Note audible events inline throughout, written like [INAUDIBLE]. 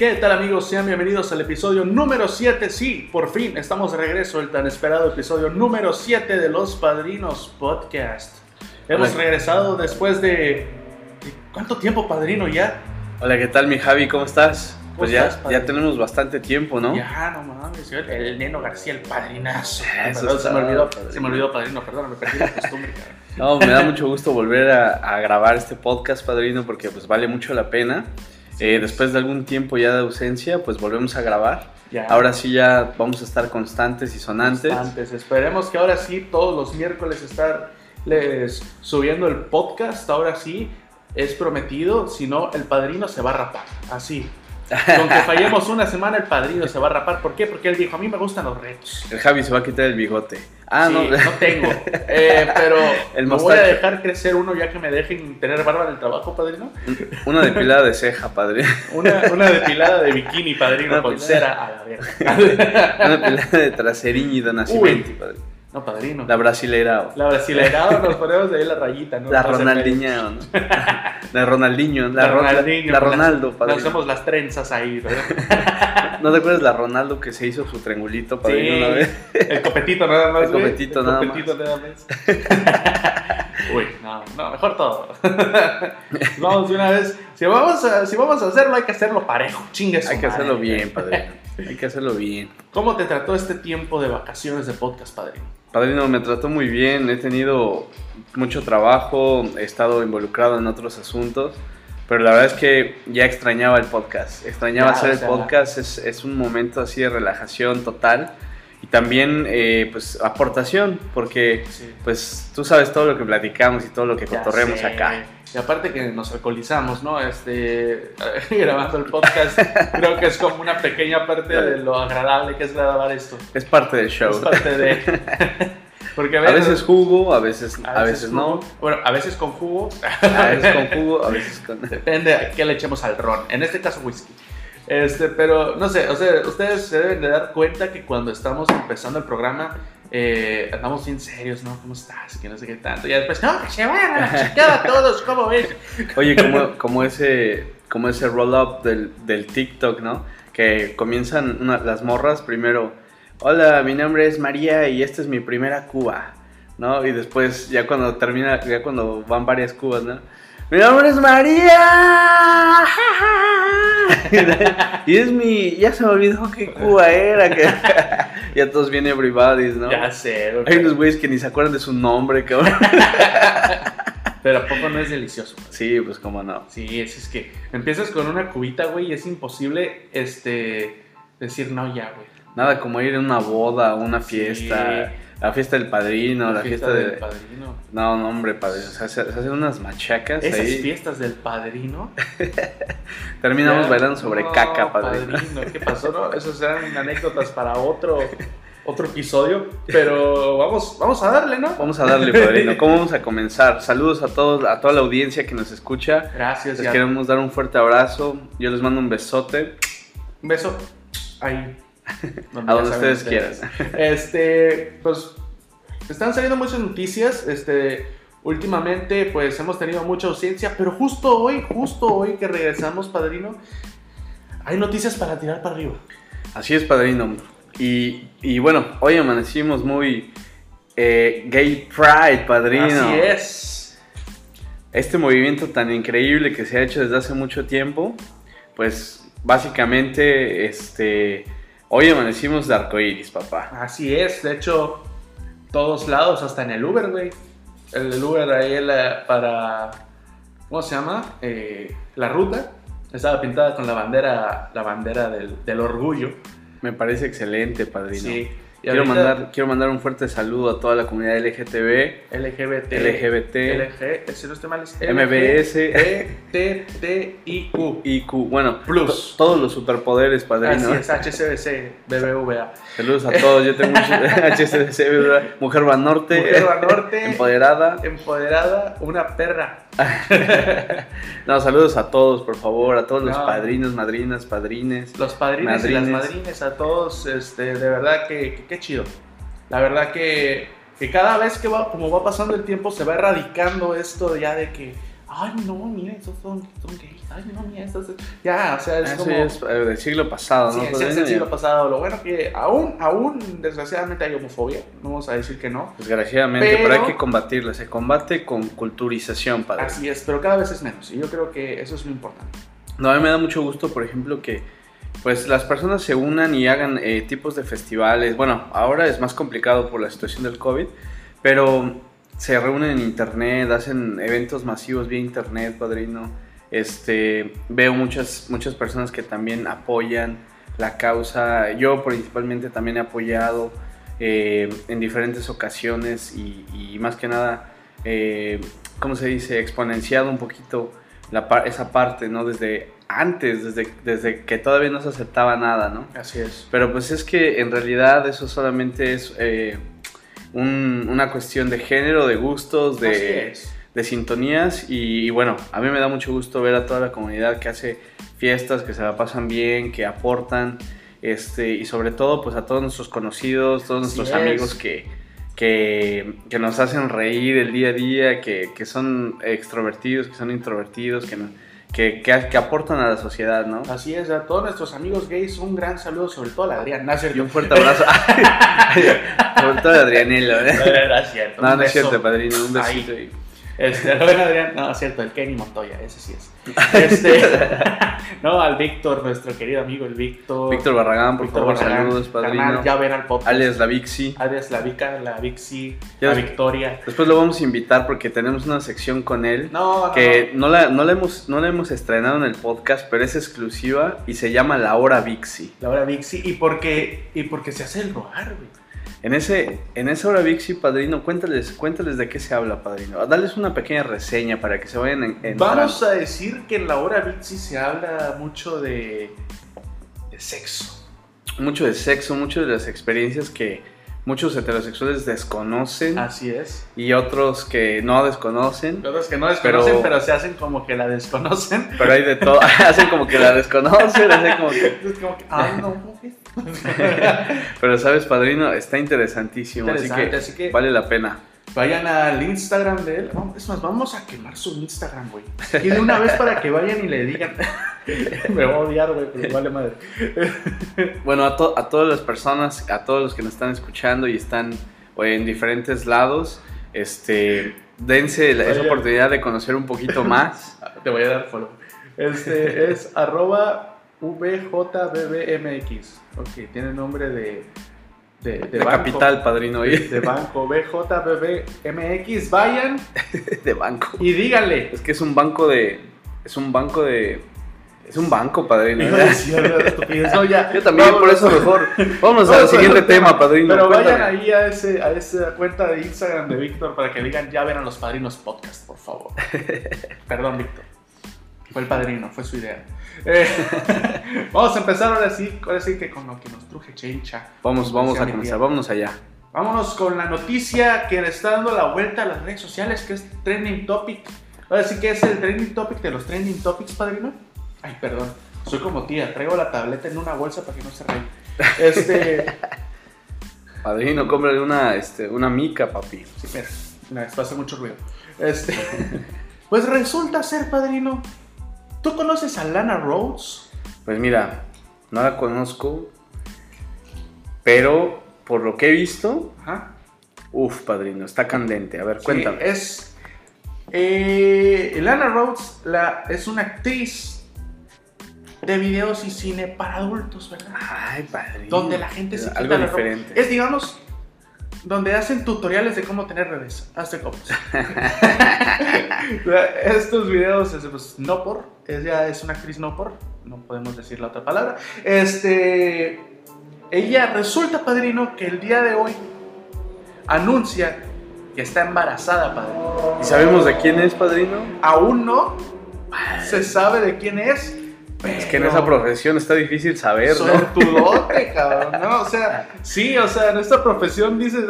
¿Qué tal amigos? Sean bienvenidos al episodio número 7. Sí, por fin estamos de regreso, el tan esperado episodio número 7 de Los Padrinos Podcast. Hemos Hola. regresado después de... ¿Cuánto tiempo, padrino, ya? Hola, ¿qué tal mi Javi? ¿Cómo estás? ¿Cómo Pues ya, estás, ya tenemos bastante tiempo, ¿no? Ya, no mames, el, el Neno García, el padrinazo. Eso Perdón, se me olvidó, padrino. se me olvidó, padrino, perdón, me perdí la costumbre. cabrón. No, me da mucho gusto volver a, a grabar este podcast, padrino, porque pues vale mucho la pena. Eh, después de algún tiempo ya de ausencia, pues volvemos a grabar. Ya. Ahora sí ya vamos a estar constantes y sonantes. Constantes. Esperemos que ahora sí, todos los miércoles estar les subiendo el podcast. Ahora sí, es prometido. Si no, el padrino se va a rapar. Así. Con que [LAUGHS] fallemos una semana, el padrino se va a rapar. ¿Por qué? Porque él dijo: A mí me gustan los retos. El Javi se va a quitar el bigote. Ah, Sí, no. no tengo. Eh, pero [LAUGHS] El me voy a dejar crecer uno ya que me dejen tener barba en el trabajo, padrino. Una depilada de ceja, padre. [LAUGHS] Una, una depilada de bikini, padrino, Una con cera a la verga. Una depilada de traseriño de nacimiento, padre. No, padrino. La brasilera. La brasileirada [LAUGHS] nos ponemos ahí la rayita, ¿no? La Ronaldinho, ¿no? [LAUGHS] La Ronaldinho, la, La la- Ronaldo, padre. Nos hacemos las trenzas ahí, ¿verdad? [LAUGHS] ¿No te acuerdas la Ronaldo que se hizo su triangulito padre Sí, una vez? el copetito nada más. El güey. copetito El nada copetito nada más. Uy, no, no, mejor todo. vamos de una vez. Si vamos, a, si vamos a hacerlo, hay que hacerlo parejo. Chingue su Hay que madre. hacerlo bien, padre. Hay que hacerlo bien. ¿Cómo te trató este tiempo de vacaciones de podcast, padrino? Padrino, me trató muy bien. He tenido mucho trabajo, he estado involucrado en otros asuntos. Pero la verdad es que ya extrañaba el podcast. Extrañaba hacer o el sea- podcast. Es, es un momento así de relajación total. Y también, eh, pues, aportación. Porque, Sí. pues, tú sabes todo lo que platicamos y todo lo que cotorremos acá. Y aparte que nos alcoholizamos, ¿no? Este, [LAUGHS] grabando el podcast, creo que es como una pequeña parte de lo agradable que es grabar esto. Es parte del show. Es parte de... [LAUGHS] Porque A veces jugo, a veces, a veces no. Bueno, a veces con jugo. A veces con jugo, a veces con... [LAUGHS] Depende a qué le echemos al ron. En este caso, whisky. Este, pero no sé, o sea, ustedes se deben de dar cuenta que cuando estamos empezando el programa, eh, andamos bien serios, ¿no? ¿Cómo estás? Que no sé qué tanto. Y después, no, que se vayan a la chingada todos, ¿cómo ves? [LAUGHS] Oye, como, como ese, como ese roll-up del, del TikTok, ¿no? Que comienzan una- las morras primero, hola, mi nombre es María y esta es mi primera cuba, ¿no? Y después, ya cuando termina, ya cuando van varias cubas, ¿no? Mi nombre es María. [LAUGHS] y es mi, ya se me olvidó qué cuba era. Que... [LAUGHS] [LAUGHS] ya todos vienen everybody's, ¿no? Ya sé, Hay unos güeyes que ni se acuerdan de su nombre, cabrón. [LAUGHS] pero ¿a poco no es delicioso? Sí, pues cómo no. Sí, es, es que empiezas con una cubita, güey, y es imposible, este, decir no ya, güey. Nada como ir a una boda, una Sí. La fiesta del padrino, la, fiesta, del de... padrino. No, no, hombre, padre. O sea, se, hacen unas machacas Esas ahí. fiestas del padrino. [LAUGHS] Terminamos Ya, bailando sobre no, caca, padrino. ¿Qué pasó? No? [LAUGHS] Esas serán anécdotas para otro, otro episodio. Pero vamos, vamos a darle, ¿no? Vamos a darle, padrino. ¿Cómo [LAUGHS] vamos a comenzar? Saludos a todos, a toda la audiencia que nos escucha. Gracias. Les ya. queremos dar un fuerte abrazo. Yo les mando un besote. Un beso. Ahí. [LAUGHS] A donde ya ustedes saben [LAUGHS] Este, pues, están saliendo muchas noticias. Este, últimamente, pues, hemos tenido mucha ausencia. Pero justo hoy, justo hoy que regresamos, padrino, hay noticias para tirar para arriba. Así es, padrino. Y, y bueno, hoy amanecimos muy eh, gay pride, padrino. Así es. este movimiento tan increíble que se ha hecho desde hace mucho tiempo, pues básicamente, este, hoy amanecimos de arcoíris, papá. Así es, de hecho, todos lados, hasta en el Uber, güey. El Uber ahí la- para, ¿cómo se llama? Eh, la ruta. Estaba pintada con la bandera, la bandera del, del orgullo. Me parece excelente, padrino. Sí. Quiero ahorita- mandar, quiero mandar un fuerte saludo a toda la comunidad LGTB, LGBT. LGBT, LG, si no estoy mal, es MBS. T, T, I, Q. y Q. Bueno, Plus. to- todos los superpoderes, padrino. Así es, HCBC, BBVA. Saludos a todos. Yo tengo mucho HCC, ¿verdad? Mujer Banorte, Mujer Banorte. [LAUGHS] empoderada. Empoderada, una perra. [LAUGHS] No, saludos a todos, por favor, a todos los No. padrinos, madrinas, padrines. Los padrinos y las Madrines. a todos, este, de verdad que, que- qué chido. La verdad que, que cada vez que va, como va pasando el tiempo, se va erradicando esto ya de que, ay, no, mira, esos son, son gays, ay, no, mira, estos... Ya, o sea, es Eso como... ya es eh, del siglo pasado, ¿no? Sí, ese Padrino? es el Ya. siglo pasado. Lo bueno que aún, aún, desgraciadamente hay homofobia. No vamos a decir que no. Desgraciadamente, pero, Pero- hay que combatirla. Se combate con culturización, padre. Así es, pero cada vez es menos. Y yo creo que eso es lo importante. No, a mí me da mucho gusto, por ejemplo, que pues las personas se unan y hagan eh, tipos de festivales. Bueno, ahora es más complicado por la situación del COVID, pero se reúnen en internet, hacen eventos masivos vía internet, padrino. Este, veo muchas, muchas personas que también apoyan la causa. Yo principalmente también he apoyado eh, en diferentes ocasiones y, y más que nada, eh, ¿cómo se dice? Exponenciado un poquito la esa parte, ¿no? Desde antes, desde, desde que todavía no se aceptaba nada, ¿no? Así es. Pero pues es que en realidad eso solamente es eh, un- una cuestión de género, de gustos, de, de sintonías y, y bueno, a mí me da mucho gusto ver a toda la comunidad que hace fiestas, que se la pasan bien, que aportan, este, y sobre todo pues a todos nuestros conocidos, todos nuestros es. amigos que, que, que nos hacen reír el día a día, que, que son extrovertidos, que son introvertidos, que, no- que, que, que aportan a la sociedad, ¿no? Así es, a todos nuestros amigos gays, un gran saludo, sobre todo a Adrián. Es Y un fuerte abrazo. [LAUGHS] Sobre todo a Adrianelo, ¿eh? No. No, no es cierto, padrino. Un besito. Este, [LAUGHS] Adrián, no, es cierto, el Kenny Montoya, ese sí es. Este, [LAUGHS] no, al Víctor, nuestro querido amigo, el Víctor. Víctor Barragán, por Víctor favor, Barragán, saludos, padrino. carnal, ya ven al podcast. Alias la Vixi. Alias la Vica, la Vixi, la Victoria. Después lo vamos a invitar porque tenemos una sección con él. No, no, que no la, no, la hemos, no la hemos estrenado en el podcast, pero es exclusiva y se llama La Hora Vixi. La hora Vixi, y porque, y porque se hace el rogar, güey. En, ese, en esa Hora Vixi, padrino, cuéntales, cuéntales de qué se habla, padrino. Dales una pequeña reseña para que se vayan en, en Vamos a decir que en la hora Vixi se habla mucho de, de sexo. mucho de sexo, mucho de las experiencias que muchos heterosexuales desconocen Así es. y otros que no desconocen. Otros que no desconocen, Pero- pero, se hacen como que la desconocen. Pero hay de todo, [LAUGHS] hacen como que la desconocen, hacen como que... Es como que, ay, no. [LAUGHS] Pero sabes, padrino, está interesantísimo, Interesante, así así que vale la pena. Vayan al Instagram de él. Es más, vamos a quemar su Instagram, güey. Y de una vez para que vayan y le digan. [LAUGHS] Me voy a odiar, güey, pero vale madre. [LAUGHS] Bueno, a, to- a todas las personas, a todos los que nos están escuchando y están en diferentes lados, este, dense la- esa oportunidad de conocer un poquito más. Te voy a dar follow. Este es arroba VJBBMX. Ok, tiene nombre de. De, de De, banco. capital, padrino, De, banco BJBBMX. Vayan [LAUGHS] de banco. y díganle. Es que es un banco de... Es un banco de... Es un banco, padrino. De estupidez. No, ya. Yo también, por eso mejor. Vámonos al siguiente tema, padrino. Pero vayan ahí a, ese, a esa cuenta de Instagram de Víctor para que digan, ya ven a los padrinos podcast, por favor. [LAUGHS] Perdón, Víctor. Fue el padrino, fue su idea. Eh, [LAUGHS] vamos a empezar ahora sí, ahora sí que con lo que nos truje Chencha. Vamos, vamos a comenzar, vámonos allá. Vámonos con la noticia que le está dando la vuelta a las redes sociales, que es trending topic. Ahora sí que es el trending topic de los trending topics, padrino. Ay, perdón. Soy como tía, traigo la tableta en una bolsa para que no se rey. Este. [LAUGHS] Padrino, cómprale una, este, una mica, papi. Sí, mira, mira, esto hace mucho ruido. Este, [LAUGHS] pues resulta ser, padrino. ¿Tú conoces a Lana Rhodes? Pues mira, no la conozco, pero por lo que he visto, Ajá. uff, padrino, está candente. A ver, Sí, cuéntame. es. eh, Lana Rhodes la, es una actriz de videos y cine para adultos, ¿verdad? Ay, padrino. Donde la gente se quita Algo la ropa. diferente. Es, digamos, donde hacen tutoriales de cómo tener bebés. Hazte copias. [LAUGHS] Estos videos, es, pues, no por, ella es una actriz no por, no podemos decir la otra palabra. Este, ella resulta, padrino, que el día de hoy anuncia que está embarazada, padrino. ¿Y sabemos de quién es, padrino? Aún no se sabe de quién es. Es que en esa profesión está difícil saber, ¿no? Sortudote, cabrón, ¿no? O sea, [LAUGHS] sí, o sea, en esta profesión dices,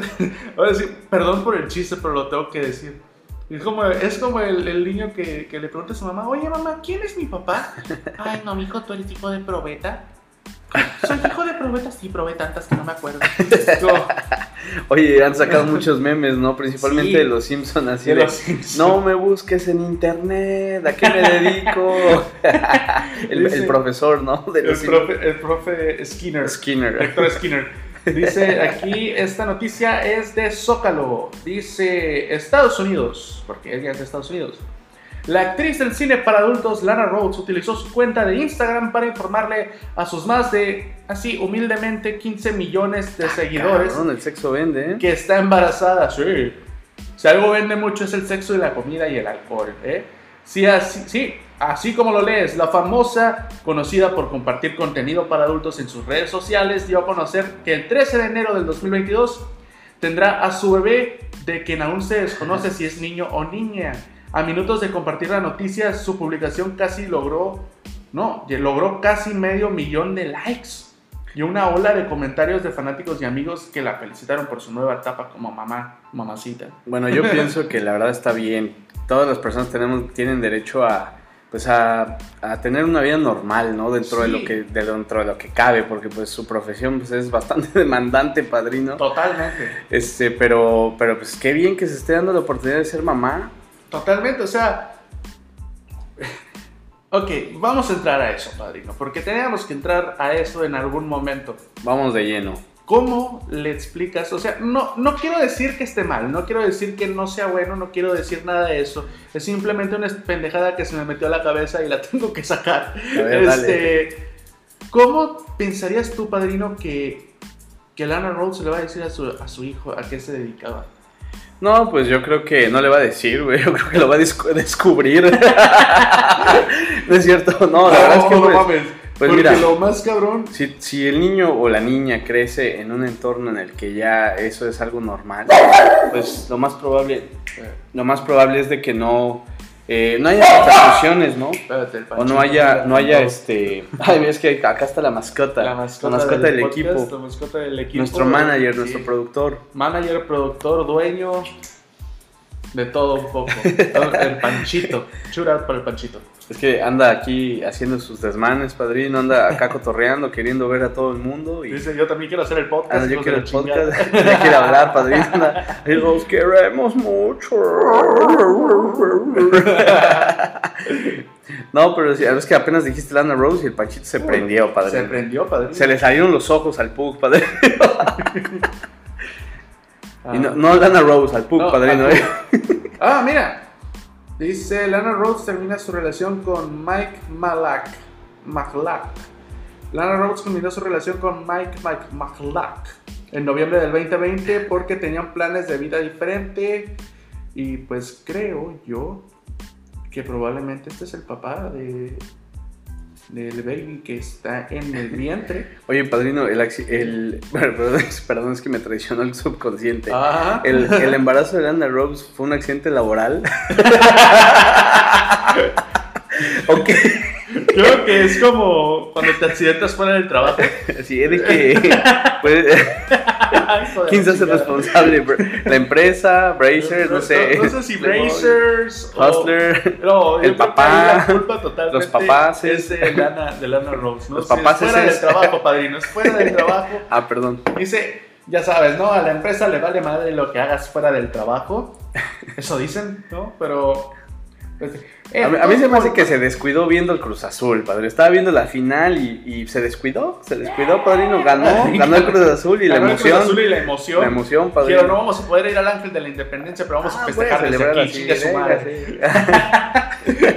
voy a decir, perdón por el chiste, pero lo tengo que decir. Es como, es como el, el niño que, que le pregunta a su mamá, oye mamá, ¿quién es mi papá? [LAUGHS] Ay, no, mijo, tú eres hijo de probeta. Soy hijo de probeta, sí, probé tantas que no me acuerdo. [LAUGHS] Oye, han sacado muchos memes, ¿no? Principalmente Sí. de los Simpsons, así De de, los Simpson. no me busques en internet, ¿a qué me dedico? [LAUGHS] el, Dice- el profesor, ¿no? De El los profe, el profe Skinner. Skinner. Héctor Skinner. Dice aquí, esta noticia es de Zócalo. Dice Estados Unidos, porque ella es de Estados Unidos. La actriz del cine para adultos Lana Rhodes utilizó su cuenta de Instagram para informarle a sus más de, así humildemente, 15 millones de seguidores Cabrón, el sexo vende, ¿eh? que está embarazada. Sí. Si algo vende mucho es el sexo y la comida y el alcohol. ¿eh? Sí, así, sí, así como lo lees, la famosa, conocida por compartir contenido para adultos en sus redes sociales, dio a conocer que el 13 de enero del 2022 tendrá a su bebé, de quien aún se desconoce si es niño o niña. A minutos de compartir la noticia, su publicación casi logró, no, logró casi medio millón de likes y una ola de comentarios de fanáticos y amigos que la felicitaron por su nueva etapa como mamá, mamacita. Bueno, yo [LAUGHS] pienso que la verdad está bien. Todas las personas tenemos, tienen derecho a, pues a, a tener una vida normal, ¿no? Dentro de Sí. lo que, de dentro de lo que cabe, porque pues su profesión pues, es bastante [LAUGHS] demandante, padrino. Totalmente. Este, pero, pero pues qué bien que se esté dando la oportunidad de ser mamá. Totalmente, o sea... Ok, vamos a entrar a eso, padrino, porque teníamos que entrar a eso en algún momento. Vamos de lleno. ¿Cómo le explicas? O sea, no, no quiero decir que esté mal, no quiero decir que no sea bueno, no quiero decir nada de eso. Es simplemente una pendejada que se me metió a la cabeza y la [LAUGHS] tengo que sacar. A ver, dale. este, ¿Cómo pensarías tú, padrino, que, que Lana Rhodes le va a decir a su, a su hijo a qué se dedicaba? No, pues yo creo que no le va a decir, güey. [LAUGHS] Yo creo que lo va a descu- descubrir. [LAUGHS] no es cierto, no, la verdad es que no pues, mames. pues porque mira. lo más cabrón. Si, si el niño o la niña crece en un entorno en el que ya eso es algo normal, pues lo más probable, lo más probable es de que no, eh, no haya repercusiones, ¿no? Espérate, el O Panchito no haya, no haya este. [LAUGHS] Ay, es que acá está la mascota. La mascota, del, podcast, equipo. La mascota del equipo. Nuestro manager, Sí. nuestro productor. Manager, productor, dueño. De todo un poco. [LAUGHS] El panchito. Churat para el panchito. Es que anda aquí haciendo sus desmanes, padrino. Anda acá [LAUGHS] cotorreando, queriendo ver a todo el mundo. Y Dice, yo también quiero hacer el podcast. anda, yo quiero el la chingada". podcast. [LAUGHS] ya quiere hablar, padrino. Anda, [LAUGHS] y los queremos mucho. no, pero es que apenas dijiste Lana Rose y el Panchito se prendió, padrino. Se prendió, padre. Se le salieron los ojos al Pug, padrino. Ah. Y no, no Lana Rose, al Pug, No, padrino. ¿eh? Ah, mira. Dice, Lana Rhodes termina su relación con Mike Malak. Maclack. Lana Rhodes terminó su relación con Mike, Mike Maclack en noviembre del 2020 porque tenían planes de vida diferente y pues creo yo que probablemente este es el papá de del baby que está en el vientre. [LAUGHS] Oye, padrino, el, el [LAUGHS] perdón, [LAUGHS] perdón, es que me traicionó el subconsciente. Ajá. El, el embarazo de Lana Rose fue un accidente laboral. ok, Creo que es como cuando te accidentas fuera del trabajo. así es de que. Pues, [LAUGHS] ¿Quién se hace responsable? La empresa, Brazers, no sé. No, sé si Brazers Hustler. No, El papá, los papás, es de Lana, de Lana Rose, ¿no? Los Si papás es fuera es- del trabajo, padrino, es fuera del [LAUGHS] trabajo. Ah, perdón. Dice, ya sabes, ¿no? A la empresa le vale madre lo que hagas fuera del trabajo. Eso dicen, ¿no? Pero... pues, eh, A mí, a mí se me hace que se descuidó viendo el Cruz Azul, padre. Estaba viendo la final y, y se descuidó. Se descuidó, padrino. Ganó, ganó el Cruz Azul y la Ganó el Cruz emoción. Azul y la emoción. La emoción, padre. Quiero, no vamos a poder ir al Ángel de la Independencia, pero vamos a Ah, festejar voy a desde aquí, chingue su madre. [LAUGHS]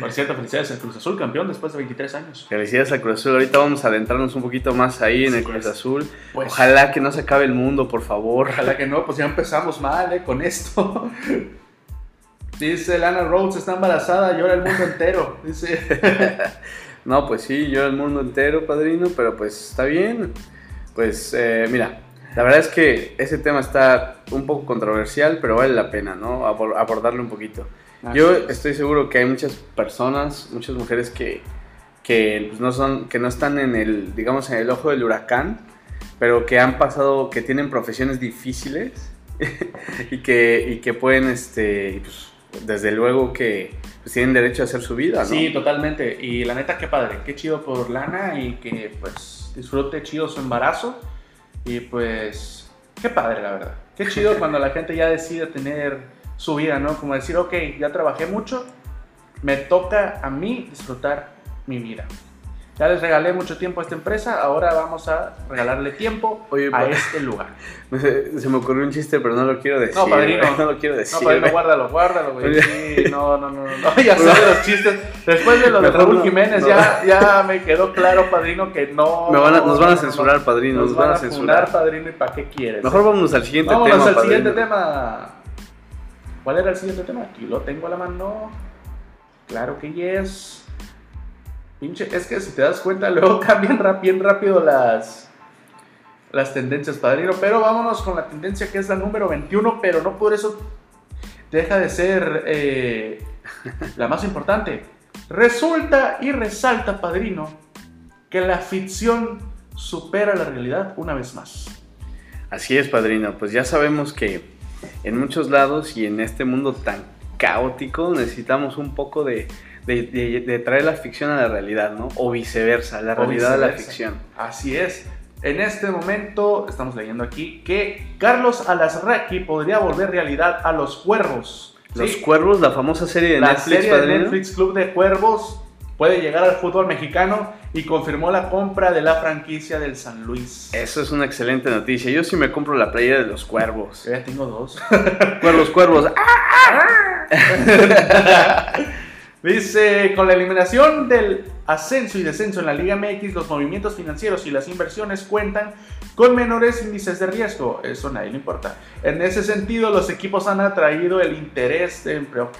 Por cierto, felicidades al Cruz Azul, campeón después de 23 años. Felicidades al Cruz Azul. Ahorita vamos a adentrarnos un poquito más ahí en el Cruz. Azul. Pues, Ojalá que no se acabe el mundo, por favor. Ojalá que no, pues ya empezamos mal eh, con esto. [LAUGHS] Dice Lana Rhodes está embarazada, llora el mundo entero. [LAUGHS] Dice. No, pues sí, yo el mundo entero, padrino, pero pues está bien. Pues eh, mira, la verdad es que ese tema está un poco controversial, pero vale la pena, ¿no? Abor- abordarlo un poquito. Yo estoy seguro que hay muchas personas, muchas mujeres que, que pues, no son, que no están en el, digamos, en el ojo del huracán, pero que han pasado, que tienen profesiones difíciles [LAUGHS] y que, y que pueden, este, pues, desde luego que pues, tienen derecho a hacer su vida, ¿no? Sí, totalmente. Y la neta, qué padre, qué chido por Lana y que pues disfrute chido su embarazo. Y pues, qué padre, la verdad. Qué chido [LAUGHS] cuando la gente ya decide tener su vida, ¿no? Como decir, ok, ya trabajé mucho, me toca a mí disfrutar mi vida. Ya les regalé mucho tiempo a esta empresa, ahora vamos a regalarle tiempo Oye, a pa- este lugar. [LAUGHS] Se, se me ocurrió un chiste, pero no lo quiero decir. No, padrino. [LAUGHS] No lo quiero decir. No, padrino, guárdalo, guárdalo, güey. Sí, no, no, no, no, [LAUGHS] ya sé de los chistes. Después de lo de Raúl no, Jiménez, no. ya, ya me quedó claro, padrino, que no. Me van a- nos van a censurar, no. padrino, Nos, nos van van a censurar. padrino, ¿y para qué quieres? Mejor vámonos al siguiente Vámonos tema. al siguiente tema. ¿Cuál era el siguiente tema? Aquí lo tengo a la mano. Claro que yes. Pinche, es que si te das cuenta, [LAUGHS] luego cambian bien rápido las, las tendencias, padrino. Pero vámonos con la tendencia que es la número 21, pero no por eso deja de ser eh, la más importante. Resulta y resalta, padrino, que la ficción supera la realidad una vez más. Así es, padrino. Pues ya sabemos que en muchos lados y en este mundo tan caótico necesitamos un poco de, de- de- de traer la ficción a la realidad, ¿no? O viceversa, la O realidad a la viceversa. ficción. Así es. En este momento estamos leyendo aquí que Carlos Alasraqui podría volver realidad a Los Cuervos. Los Sí, Cuervos, la famosa serie de la Netflix, serie de. Netflix Club de Cuervos puede llegar al fútbol mexicano y confirmó la compra de la franquicia del San Luis. Eso es una excelente noticia. Yo sí me compro la playera de los Cuervos. Yo ya tengo dos. Cuervos, Cuervos. [LAUGHS] ¡Ah! [LAUGHS] Dice, con la eliminación del ascenso y descenso en la Liga MX, los movimientos financieros y las inversiones cuentan con menores índices de riesgo. Eso a nadie le importa. En ese sentido, los equipos han atraído el interés de. Ok.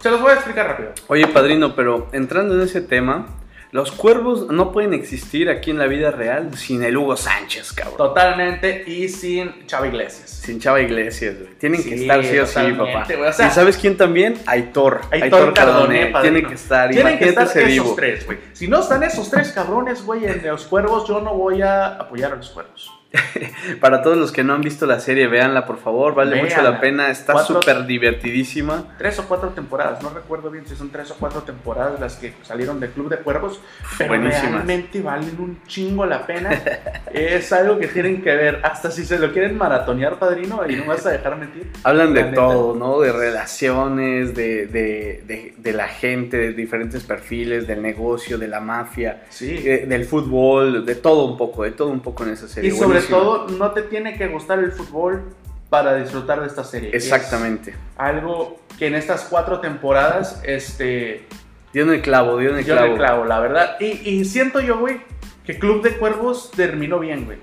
Se los voy a explicar rápido. Oye, padrino, pero entrando en ese tema, los cuervos no pueden existir aquí en la vida real sin el Hugo Sánchez, cabrón. Totalmente y sin Chava Iglesias. Sin Chava Iglesias, güey. Tienen que estar sí o sí, papá. güey. O sea- ¿Y sabes quién también? Aitor. Aitor Cardone, padrino. Tiene que estar. Tienen que estar esos tres, güey. Si no están esos tres cabrones, güey, en los cuervos, yo no voy a apoyar a los cuervos. [LAUGHS] Para todos los que no han visto la serie, véanla, por favor. Vale mucho la pena. Está Cuatro- súper divertidísima. tres o cuatro temporadas, no recuerdo bien si son tres o cuatro temporadas las que salieron del Club de Cuervos, pero Buenísimas. realmente valen un chingo la pena. [LAUGHS] es algo que tienen que ver, hasta si se lo quieren maratonear, padrino, y no vas a dejar mentir. Hablan de La neta. todo, ¿no? De relaciones, de, de, de- de la gente, de diferentes perfiles, del negocio, de la mafia, Sí. eh, del fútbol, de todo un poco, de todo un poco en esa serie. y sobre. Todo, no te tiene que gustar el fútbol para disfrutar de esta serie. Es Exactamente. algo que en estas cuatro temporadas, este, Dio en el clavo, dio en el clavo. le clavo, la verdad. Y, y siento yo, güey, que Club de Cuervos terminó bien, güey.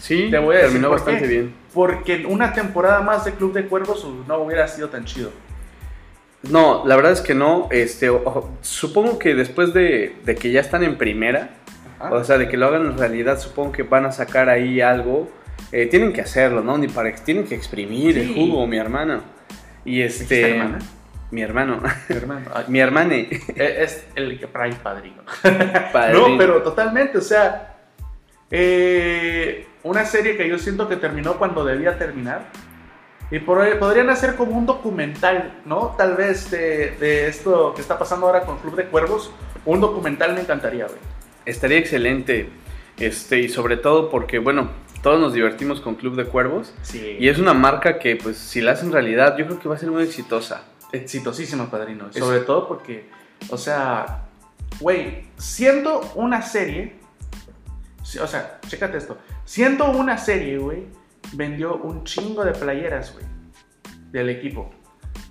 Sí, Te voy a decir terminó por bastante qué. bien. Porque una temporada más de Club de Cuervos uh, no hubiera sido tan chido. No, la verdad es que no. Este, supongo que después de, de que ya están en primera, Ajá. o sea, de que lo hagan en realidad, supongo que van a sacar ahí algo. Eh, tienen que hacerlo, ¿no? Ni para tienen que exprimir el Sí. jugo, mi hermano. Y ¿Dijiste este, hermana? mi hermano, Hermano, ay, [LAUGHS] mi hermane. e- es el que trae padrino. Padrino. No, pero totalmente, o sea, eh, una serie que yo siento que terminó cuando debía terminar. Y por- podrían hacer como un documental, ¿no? Tal vez de, de esto que está pasando ahora con Club de Cuervos. Un documental me encantaría, güey. Estaría excelente. Este, y sobre todo porque, bueno, todos nos divertimos con Club de Cuervos. Sí. Y es una marca que, pues, si la hacen realidad, yo creo que va a ser muy exitosa. exitosísimo, padrino. Es- Sobre todo porque, o sea, güey, siendo una serie, o sea, chécate esto, siendo una serie, güey, vendió un chingo de playeras, güey, del equipo.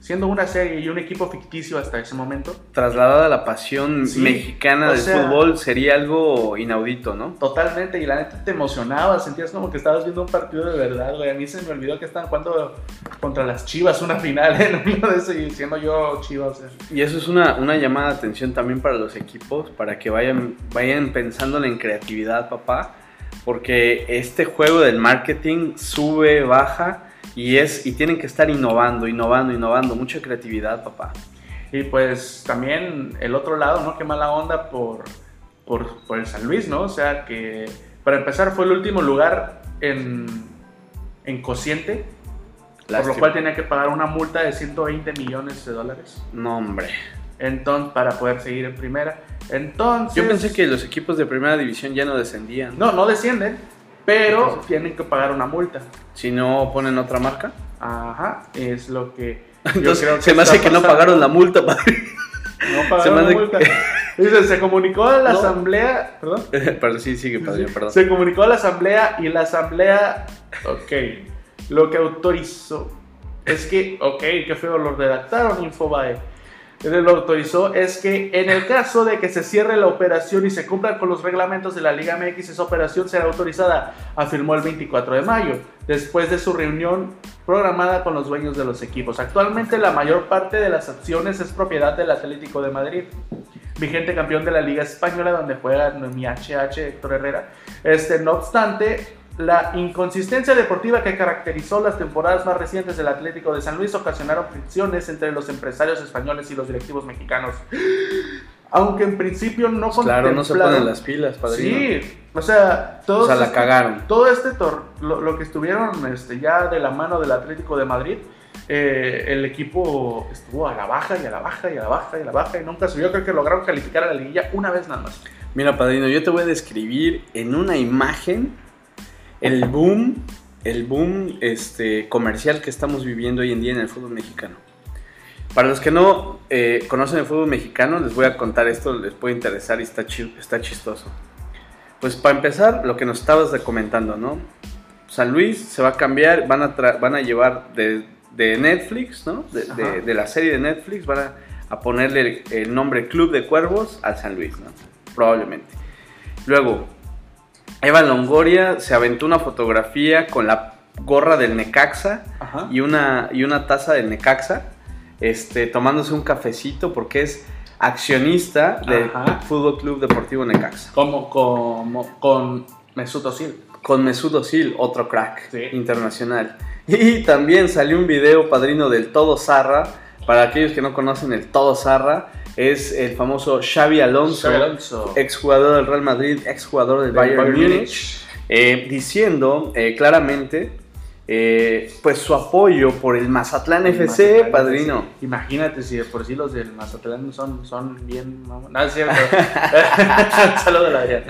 Siendo una serie y un equipo ficticio hasta ese momento, Trasladada a la pasión Sí, mexicana del sea- fútbol sería algo inaudito, ¿no? totalmente, y la neta te emocionaba, sentías como que estabas viendo un partido de verdad, güey. A mí se me olvidó que estaban jugando contra las Chivas una final [LAUGHS] en uno de esos, y siendo yo Chivas, o sea. Y eso es una, una llamada de atención también para los equipos, para que vayan, vayan pensando en creatividad, papá, porque este juego del marketing sube, baja y es y tienen que estar innovando, innovando, innovando, mucha creatividad, papá. Y pues también el otro lado, ¿no? Qué mala onda por, por, por el San Luis, ¿no? O sea que para empezar fue el último lugar en, en cociente, por lo Lástima. cual tenía que pagar una multa de 120 millones de dólares. No, hombre. Entonces, para poder seguir en primera. Entonces... Yo pensé que los equipos de primera división ya no descendían. No, no descienden, pero Entonces- tienen que pagar una multa. Si no ponen otra marca. Ajá, es lo que. yo Entonces, creo se me hace que no pagaron la multa, [LAUGHS] padrino. No se pagaron me la multa. [LAUGHS] Dice, se comunicó a la No. asamblea. Perdón. [LAUGHS] Pero sí, sigue, padrino, perdón. Se comunicó a la asamblea y la asamblea. Ok. Lo que autorizó. Es que. Ok, qué feo lo redactaron, Infobae. Lo autorizó es que en el caso de que se cierre la operación y se cumplan con los reglamentos de la Liga MX, esa operación será autorizada, afirmó el 24 de mayo, después de su reunión programada con los dueños de los equipos. Actualmente la mayor parte de las acciones es propiedad del Atlético de Madrid, vigente campeón de la Liga Española donde juega mi HH Héctor Herrera. Este, no obstante, la inconsistencia deportiva que caracterizó las temporadas más recientes del Atlético de San Luis ocasionaron fricciones entre los empresarios españoles y los directivos mexicanos. Aunque en principio no Claro, no se ponen las pilas, padrino. Sí, o sea, todos O sea, la este- cagaron. todo este tor lo, lo que estuvieron este, ya de la mano del Atlético de Madrid, eh, el equipo estuvo a la baja y a la baja y a la baja y a la baja y nunca subió. Creo que lograron calificar a la liguilla una vez nada más. Mira, padrino, yo te voy a describir en una imagen el boom, el boom este, comercial que estamos viviendo hoy en día en el fútbol mexicano. Para los que no eh, conocen el fútbol mexicano, les voy a contar esto, les puede interesar y está, chi- está chistoso. Pues para empezar, lo que nos estabas comentando, ¿no? San Luis se va a cambiar, van a, tra- van a llevar de, de Netflix, ¿no? De, de- Ajá. de la serie de Netflix, van a, a ponerle el, el nombre Club de Cuervos al San Luis, ¿no? Probablemente. Luego, Eva Longoria se aventó una fotografía con la gorra del Necaxa Ajá. y una, y una taza del Necaxa, este, tomándose un cafecito porque es accionista del. Fútbol Club Deportivo Necaxa. Como, como con Mesut Özil. Con Mesut Özil, otro crack Sí. internacional. [LAUGHS] Y también salió un video padrino del Todo Zarra. Para aquellos que no conocen el Todo Zarra, es el famoso Xavi Alonso, Xabi Alonso. exjugador del Real Madrid, exjugador del Del Bayern, Bayern Múnich. Múnich. eh, diciendo eh, claramente eh, pues su apoyo por el Mazatlán El FC, Mazatlán, padrino. sí. Imagínate si de por sí los del Mazatlán son, son bien. No, no es cierto. [LAUGHS] [LAUGHS] Saludos a la Adrián.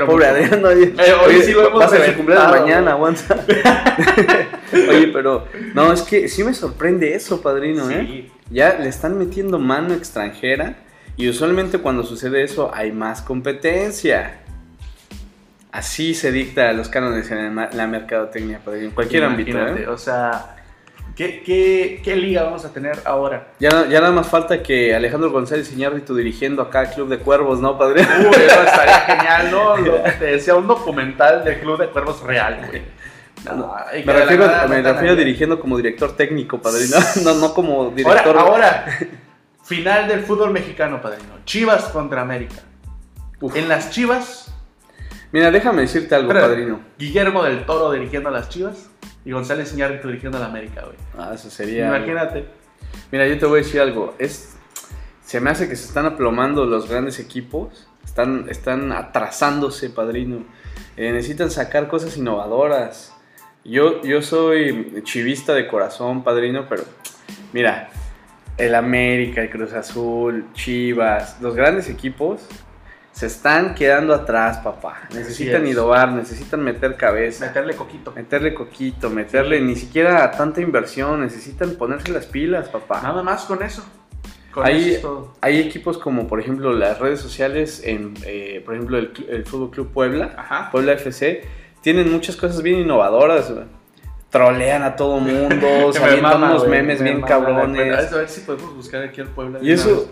No, Pobre. Adrián, oye, Eh, hoy sí lo hemos va a su cumpleaños mañana, aguanta. [LAUGHS] oye, pero no, es que sí me sorprende eso, padrino, ¿eh? Ya le están metiendo mano extranjera y usualmente cuando sucede eso hay más competencia. Así se dicta los cánones en la mercadotecnia, en cualquier ámbito, ¿eh? O sea, ¿qué, qué, qué liga vamos a tener ahora? Ya, ya nada más falta que Alejandro González Iñárritu dirigiendo acá el Club de Cuervos, ¿no, padrino? Uy, eso estaría [LAUGHS] genial, ¿no? Lo que te decía, un documental del Club de Cuervos real, güey. No, Me refiero, me dirigiendo como director técnico, padrino, [LAUGHS] no, no como Ahora, director. ahora, [LAUGHS] final del fútbol mexicano, padrino. Chivas contra América. Uf. En las Chivas, Mira, déjame decirte algo, padrino. Guillermo del Toro dirigiendo a las Chivas y González Iñárritu dirigiendo a la América, güey. Ah, eso sería. algo. Imagínate. Mira, yo te voy a decir algo. Es, se me hace que se están aplomando los grandes equipos. Están, están atrasándose, padrino. Eh, necesitan sacar cosas innovadoras. Yo, yo soy chivista de corazón, padrino, pero mira, el América, el Cruz Azul, Chivas, los grandes equipos se están quedando atrás, papá. Necesitan es. innovar, necesitan meter cabeza. Meterle coquito. Meterle coquito, meterle ni siquiera tanta inversión, necesitan ponerse las pilas, papá. Nada más con eso. Con Ahí- eso es todo. Hay equipos como, por ejemplo, las redes sociales, en, eh, por ejemplo, el, el Fútbol Club Puebla, Ajá. Puebla FC, tienen muchas cosas bien innovadoras. güey. Trolean a todo mundo, [LAUGHS] Que mama, unos memes me bien mama, cabrones. A ver si podemos buscar aquí el Puebla. Y eso,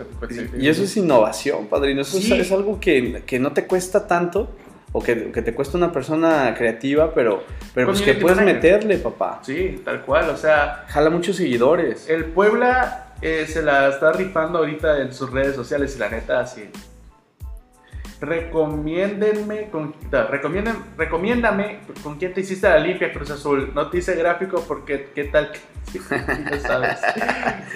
y es innovación, padrino. Eso es- Sí. es, algo que, que no te cuesta tanto, o que, que te cuesta una persona creativa, pero, pero pues que Community puedes manager. meterle, papá. Sí, tal cual. O sea, Jala muchos seguidores. el Puebla eh, se la está rifando ahorita en sus redes sociales y la neta, así. Recomiéndenme con. no, recomienden, recomiéndame con quién te hiciste la limpia, Cruz Azul. No te hice gráfico porque qué tal que [LAUGHS] no sabes.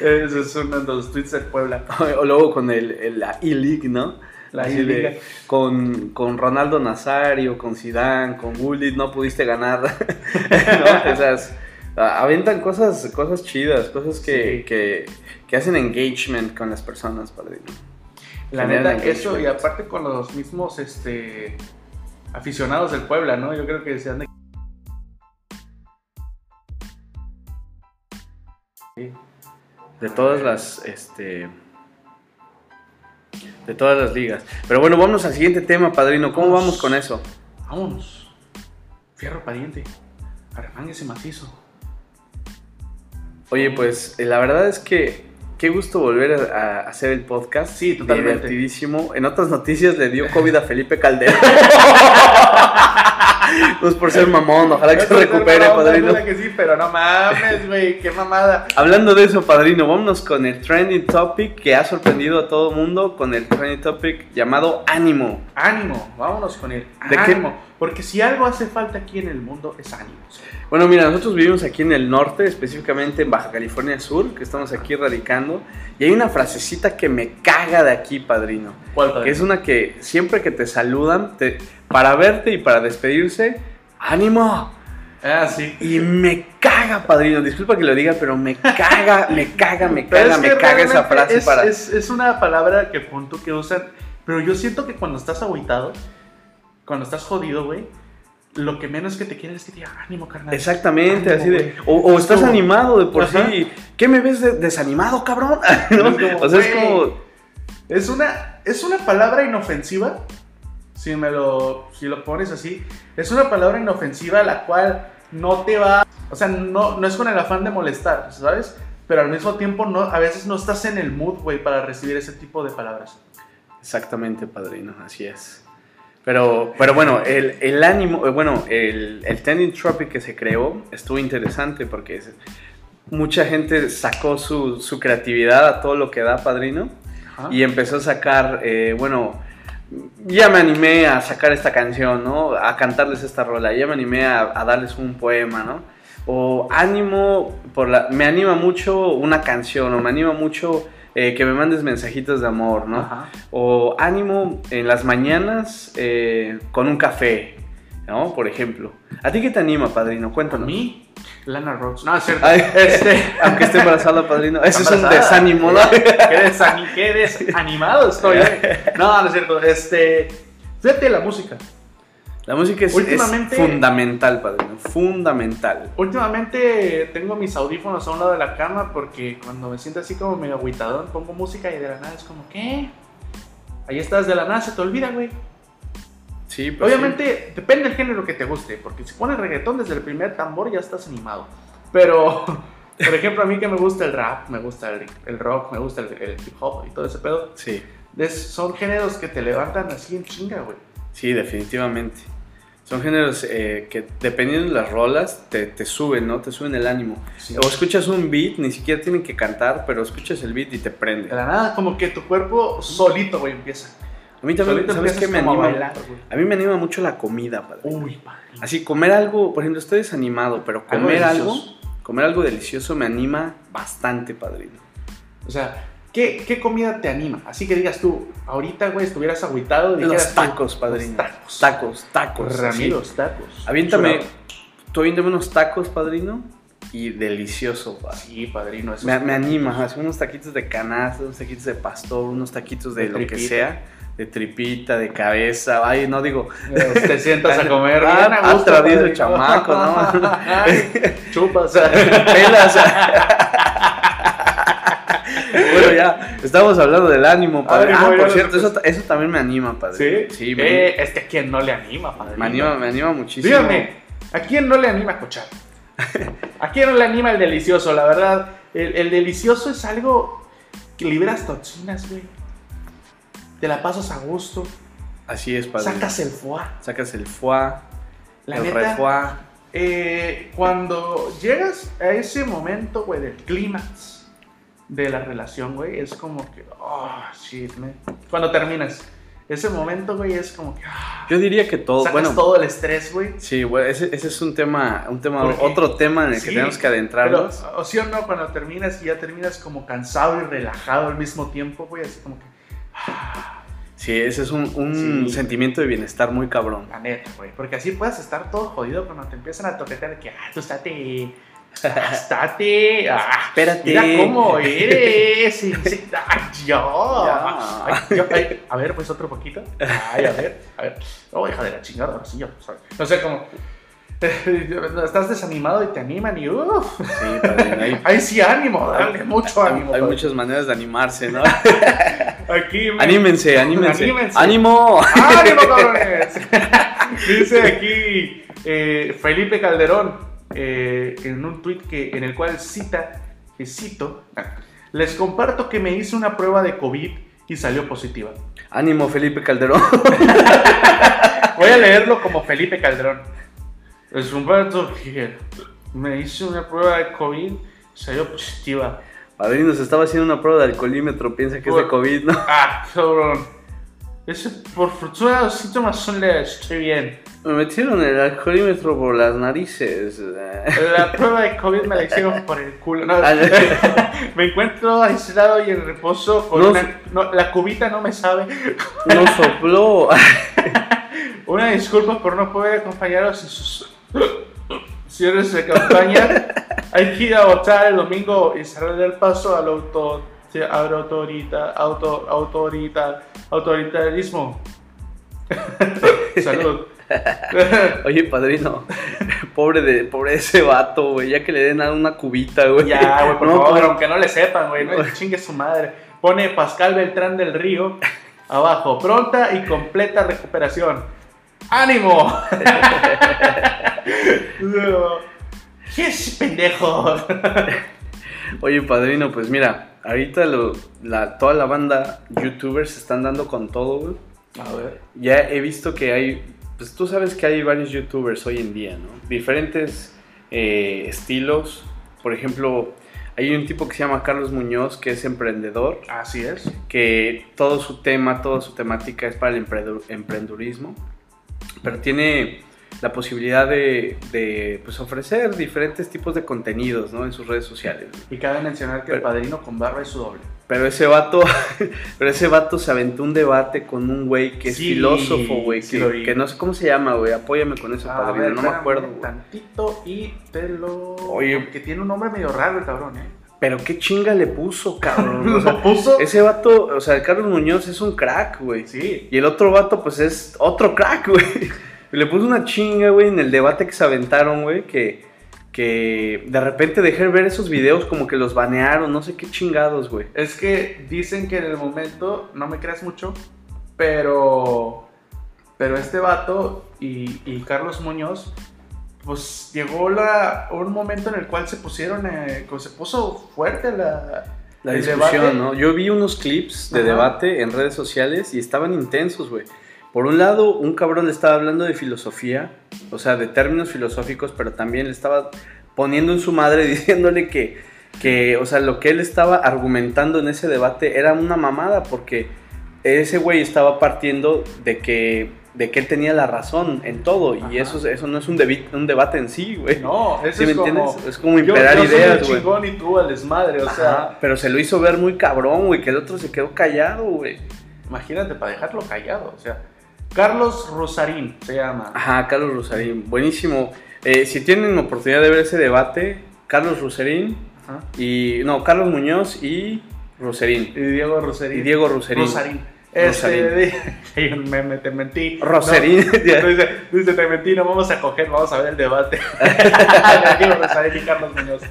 Ese es uno de los tweets del Puebla. [LAUGHS] O luego con el, el- la E-League, ¿no? La de, con, con Ronaldo Nazario, con Zidane, con Gullit, no pudiste ganar. [LAUGHS] ¿no? Esas, aventan cosas, cosas chidas, cosas que, Sí. que, que hacen engagement con las personas, padrino. La neta, eso y aparte con los mismos, este, aficionados del Puebla, ¿no? Yo creo que se han de... De todas las, este, de todas las ligas. Pero bueno, vamos al siguiente tema, padrino. ¿Cómo vamos, con eso? Vámonos. Fierro pariente. ese macizo. Oye, pues eh, la verdad es que qué gusto volver a, hacer el podcast. Sí, totalmente. Divertidísimo. En otras noticias le dio COVID a Felipe Calderón. [LAUGHS] [LAUGHS] pues por ser mamón, ojalá que se recupere, padrino. que sí, pero no mames, güey, qué mamada. Hablando de eso, padrino, vámonos con el trending topic que ha sorprendido a todo mundo, con el trending topic llamado ánimo. Ánimo, vámonos con el ánimo. Porque si algo hace falta aquí en el mundo es ánimo. Bueno, mira, nosotros vivimos aquí en el norte, específicamente en Baja California Sur, que estamos aquí radicando, y hay una frasecita que me caga de aquí, padrino. ¿Cuál, padrino? Que es una que siempre que te saludan, te, para verte y para despedirse, ¡ánimo! Ah, sí. Y me caga, padrino. Disculpa que lo diga, pero me [LAUGHS] caga, me caga, me caga, me caga esa frase es, para. Es, es, una palabra que punto que usan. Pero yo siento que cuando estás aguitado, cuando estás jodido, güey, lo que menos que te quieren es que te diga ánimo, carnal. Exactamente, así de. O, estás animado de por sí. ¿Qué me ves desanimado, cabrón? [LAUGHS] o sea, es como. Es una, es una palabra inofensiva. Si me lo, si lo pones así, es una palabra inofensiva la cual no te va, o sea, no, no es con el afán de molestar, ¿sabes? Pero al mismo tiempo no, a veces no estás en el mood, güey, para recibir ese tipo de palabras. Exactamente, padrino, así es. Pero, pero bueno, el, el ánimo, eh, bueno, el, el trending topic que se creó estuvo interesante porque mucha gente sacó su, su, creatividad a todo lo que da Padrino y empezó a sacar, eh, bueno, ya me animé a sacar esta canción, ¿no? A cantarles esta rola, ya me animé a, a darles un poema, ¿no? O ánimo, por la, me anima mucho una canción, o me anima mucho eh, que me mandes mensajitos de amor, ¿no? O ánimo en las mañanas eh, con un café, ¿no? Por ejemplo. ¿A ti qué te anima, padrino? Cuéntanos. ¿A mí? Lana Rhodes. No, es cierto. [LAUGHS] este... Aunque esté embarazada, padrino. Eso es un desánimo, ¿no? [LAUGHS] ¿Qué, desanimado estoy. ¿eh? No, no es cierto. Este... Fíjate la música. La música es, fundamental, padre. Fundamental. Últimamente tengo mis audífonos a un lado de la cama porque cuando me siento así como medio agüitadón, pongo música y de la nada es como, ¿qué? Ahí estás de la nada, se te olvida, güey. Sí, pues Obviamente depende del género que te guste, porque si pones reggaetón desde el primer tambor ya estás animado. Pero, [LAUGHS] por ejemplo, a mí que me gusta el rap, me gusta el, rock, me gusta el, hip hop y todo ese pedo. Sí. son géneros que te levantan así en chinga, güey. Sí, definitivamente. Son géneros eh, que dependiendo de las rolas te, te, suben, ¿no? Te suben el ánimo. O escuchas un beat, ni siquiera tienen que cantar, pero escuchas el beat y te prende. De la nada, como que tu cuerpo solito, güey, empieza. A mí también, ¿sabes qué me anima? A, mí me anima mucho la comida, padre. Uy, padre. Así, comer algo, por ejemplo, estoy desanimado, pero comer algo, comer algo delicioso me anima bastante, padrino. O sea, ¿Qué, comida te anima? Así que digas tú, ahorita, güey, estuvieras agüitado. Los tacos, padrino. tacos. Tacos, tacos. Ramiro, tacos. Aviéntame, tú aviéntame unos tacos, padrino. Y delicioso, padre. Sí, padrino. Eso me, me anima, hacer unos taquitos de canasta, unos taquitos de pastor, unos taquitos de, lo que sea de tripita, de cabeza, ay, no digo. Eh, te sientas a [LAUGHS] comer ah, bien a gusto. chamaco, ¿no? [LAUGHS] Chupas. Pelas. [LAUGHS] bueno, ya, estamos hablando del ánimo, padre. ah, por cierto, eso, eso, también me anima, padre. Sí, sí. Eh, es que a quién no le anima, padre. Me anima, me anima muchísimo. Dígame, ¿a quién no le anima escuchar? ¿A quién no le anima el delicioso? La verdad, el, el delicioso es algo que liberas toxinas, güey. Te la pasas a gusto. Así es, padre. Sacas el foie. Sacas el foie. La el neta, eh, cuando llegas a ese momento, güey, del clímax de la relación, güey, es como que, oh, shit, man. Cuando terminas, ese momento, güey, es como que. Ah, Yo diría que todo. Sacas bueno, todo el estrés, güey. Sí, güey, ese, ese, es un tema, un tema otro tema en el que tenemos que adentrarnos. o sí o no, cuando terminas y ya terminas como cansado y relajado al mismo tiempo, güey, así como que. Sí, ese es un, un sentimiento de bienestar muy cabrón. La neta, güey. Porque así puedes estar todo jodido cuando te empiezan a toquetear de que, ah, tú estate Estate. [LAUGHS] Ah, Espérate. Mira cómo eres. [LAUGHS] Ay, yo. Ya. Ay, yo, ay, a ver, pues otro poquito. Ay, a ver, a ver. No, hija de la chingada, ahora sí yo. No sé cómo. [LAUGHS] Estás desanimado y te animan y uff. Sí. Hay, Ay, sí, ánimo, dale mucho ánimo. hay padre. muchas maneras de animarse, ¿no? Aquí, me- Anímense, anímense. Anímense. ¡Ánimo! ¡Ánimo, [LAUGHS] cabrones! Dice aquí eh, Felipe Calderón eh, en un tuit que, en el cual cita, que cito, les comparto que me hice una prueba de COVID y salió positiva. ¡Ánimo, Felipe Calderón! [LAUGHS] Voy a leerlo como Felipe Calderón. Les comparto que me hice una prueba de COVID y salió positiva. Padrino se estaba haciendo una prueba de alcoholímetro, piensa que es de COVID, ¿no? Ah, cabrón. Ese, por fortuna los síntomas son leves, estoy bien. Me metieron el alcoholímetro por las narices. La [LAUGHS] prueba de COVID me la hicieron por el culo. No, Ah, [LAUGHS] me encuentro aislado y en reposo. Con No, una- no, la cubita no me sabe. No [LAUGHS] sopló. Una disculpa por no poder acompañaros en sus cierres de campaña. Hay que ir a votar el domingo y cerrar el paso al auto, al autorita, auto, autorita, autoritarismo. [LAUGHS] Salud. [LAUGHS] Oye, padrino, pobre de, pobre de ese vato, güey, ya que le den a una cubita, güey. Ya, güey, por No, favor, aunque no le sepan, güey, no [LAUGHS] chingue su madre. Pone Pascal Beltrán del Río abajo, pronta y completa recuperación. ¡Ánimo! [LAUGHS] ¿Qué es pendejo? [LAUGHS] Oye, padrino, pues mira, ahorita lo, la, toda la banda youtubers se están dando con todo, güey. A ver. Ya he visto que hay, pues tú sabes que hay varios youtubers hoy en día, ¿no? Diferentes eh, estilos. Por ejemplo, hay un tipo que se llama Carlos Muñoz, que es emprendedor, Así es. que todo su tema, toda su temática es para el emprendu- emprendurismo, pero tiene la posibilidad de, de, pues, ofrecer diferentes tipos de contenidos, ¿no? En sus redes sociales. Y cabe mencionar que el padrino con barba es su doble. Pero ese vato, [LAUGHS] pero ese vato se aventó un debate con un güey que es Sí, filósofo, güey, sí que, que no sé cómo se llama, güey, apóyame con eso, padrino, ver, no me acuerdo. Tantito y te lo. Oye. Que tiene un nombre medio raro el cabrón, ¿eh? Pero qué chinga le puso, cabrón. [LAUGHS] O sea, ¿Lo puso? ese vato, o sea, Carlos Muñoz es un crack, güey. Sí. Y el otro vato, pues es otro crack, güey. [LAUGHS] Le puso una chinga, güey, en el debate que se aventaron, güey, que, que de repente dejé ver esos videos como que los banearon, no sé qué chingados, güey. Es que dicen que en el momento, no me creas mucho, pero. Pero este vato y, y Carlos Muñoz, pues llegó la, un momento en el cual se pusieron. eh, pues, se puso fuerte la. La discusión, debate. ¿no? Yo vi unos clips de Ajá. debate en redes sociales y estaban intensos, güey. Por un lado, un cabrón le estaba hablando de filosofía, o sea, de términos filosóficos, pero también le estaba poniendo en su madre [LAUGHS] diciéndole que, que, o sea, lo que él estaba argumentando en ese debate era una mamada, porque ese güey estaba partiendo de que, de que él tenía la razón en todo, y eso, eso no es un, un debate en sí, güey. No, eso ¿Sí me es como. entiendes? Es como Yo, imperar yo soy ideas, el güey. chingón y tú al desmadre, o sea. Ajá, pero se lo hizo ver muy cabrón, güey, que el otro se quedó callado, güey. Imagínate, para dejarlo callado, o sea. Carlos Rosarín se llama. Ajá, Carlos Rosarín, buenísimo. Eh, si tienen oportunidad de ver ese debate, Carlos Rosarín Ajá. y. No, Carlos Muñoz y Rosarín. Y Diego Rosarín. Y Diego Rosarín. Rosarín. Este, [LAUGHS] un meme, te mentí. Rosarín. No, [LAUGHS] dice, dice, te mentí, no vamos a coger, vamos a ver el debate. [LAUGHS] Rosarín y Carlos Muñoz.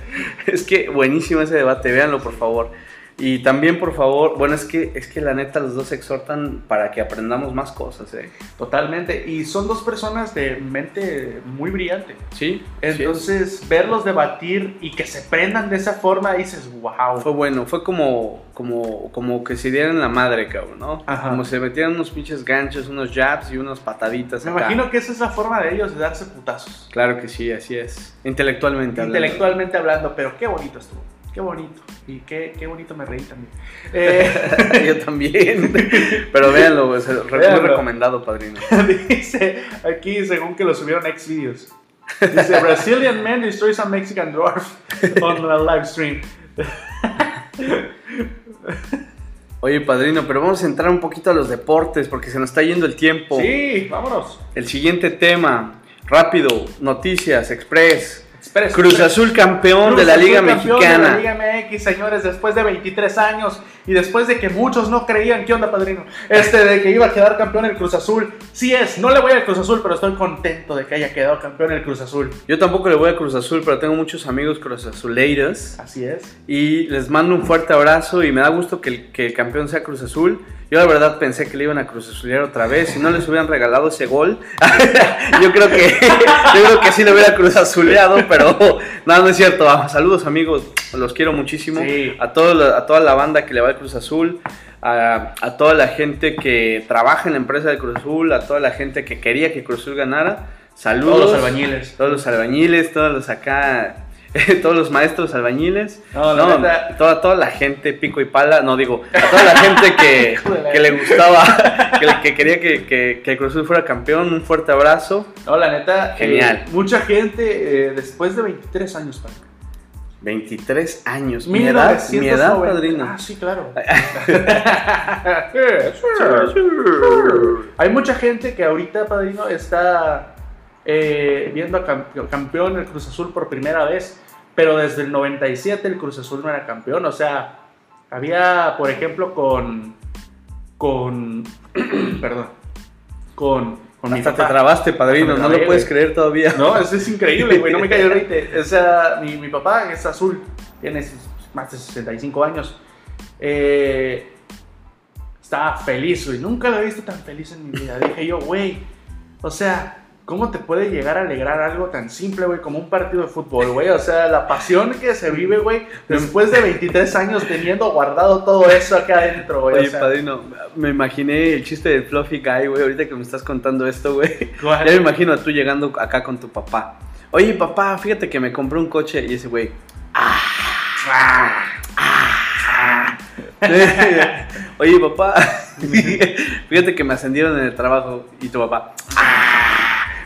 Es que buenísimo ese debate, véanlo por favor. Y también, por favor, bueno, es que, es que la neta los dos exhortan para que aprendamos más cosas, ¿eh? Totalmente. Y son dos personas de mente muy brillante. Sí, Entonces, verlos debatir y que se prendan de esa forma, dices, wow. Fue bueno, fue como, como, como que se dieran la madre, cabrón, ¿no? Ajá. Como se metieran unos pinches ganchos, unos jabs y unas pataditas. Me acá. imagino que esa es la forma de ellos de darse putazos. Claro que sí, así es. Intelectualmente hablando. Intelectualmente hablando, pero qué bonito estuvo. Qué bonito. Y qué, qué bonito me reí también. [LAUGHS] Eh, [LAUGHS] Yo también. [LAUGHS] Pero véanlo, es muy recomendado, padrino. dice aquí, según que lo subieron a Xvideos. Dice, Brazilian man destroys a Mexican dwarf on a live stream. Oye, padrino, pero vamos a entrar un poquito a los deportes porque se nos está yendo el tiempo. Sí, vámonos. El siguiente tema, rápido, noticias, express. Cruz. Azul campeón Cruz de la Azul Liga campeón Mexicana. De la Liga MX, señores, después de 23 años y después de que muchos no creían, ¿qué onda, padrino? Este, de que iba a quedar campeón el Cruz Azul. Sí es, no le voy al Cruz Azul, pero estoy contento de que haya quedado campeón el Cruz Azul. Yo tampoco le voy a Cruz Azul, pero tengo muchos amigos Cruz Azuleiros. Así es. Y les mando un fuerte abrazo y me da gusto que el, que el campeón sea Cruz Azul. Yo la verdad pensé que le iban a Cruz Azulear otra vez. Si no les hubieran regalado ese gol, [LAUGHS] yo creo que [LAUGHS] yo creo que sí lo hubiera Cruz Azuleado, pero no, no es cierto. Ah, Saludos amigos, los quiero muchísimo. Sí. A, todo a toda la banda que le va al Cruz Azul, a, a toda la gente que trabaja en la empresa de Cruz Azul, a toda la gente que quería que Cruz Azul ganara. Saludos. Todos los albañiles. Todos los albañiles, todos los acá, [LAUGHS] todos los maestros albañiles. No, la No, neta- toda, toda la gente pico y pala, no digo, a toda la gente [LAUGHS] que, que le gustaba, que, que quería que, que, que Cruz Azul fuera campeón, un fuerte abrazo. No, la neta. Genial. eh, mucha gente, eh, después de 23 años, padre. 23 años, mi edad, mi edad, 1990. padrino. Ah, sí, claro. [LAUGHS] Hay mucha gente que ahorita, padrino, está eh, viendo a cam- campeón el Cruz Azul por primera vez, pero desde el 97 el Cruz Azul no era campeón. O sea, había, por ejemplo, con. con. [CLEARS THROAT] perdón. Con. Con mi Hasta te papá. trabaste, padrino, no lo puedes creer todavía. No, eso es increíble, güey. No me cayó el 20. O sea, mi, mi papá es azul, tiene más de 65 años. Eh, estaba feliz, güey. Nunca lo he visto tan feliz en mi vida. Dije yo, güey, o sea, ¿cómo te puede llegar a alegrar algo tan simple, güey, como un partido de fútbol, güey? O sea, la pasión que se vive, güey, después de 23 años teniendo guardado todo eso acá adentro, güey. o Oye, sea, padrino, me imaginé el chiste del Fluffy Guy, güey, ahorita que me estás contando esto, güey. Ya me imagino a tú llegando acá con tu papá. Oye, papá, fíjate que me compré un coche y ese güey. Ah, [LAUGHS] Oye, papá, [LAUGHS] fíjate que me ascendieron en el trabajo y tu papá.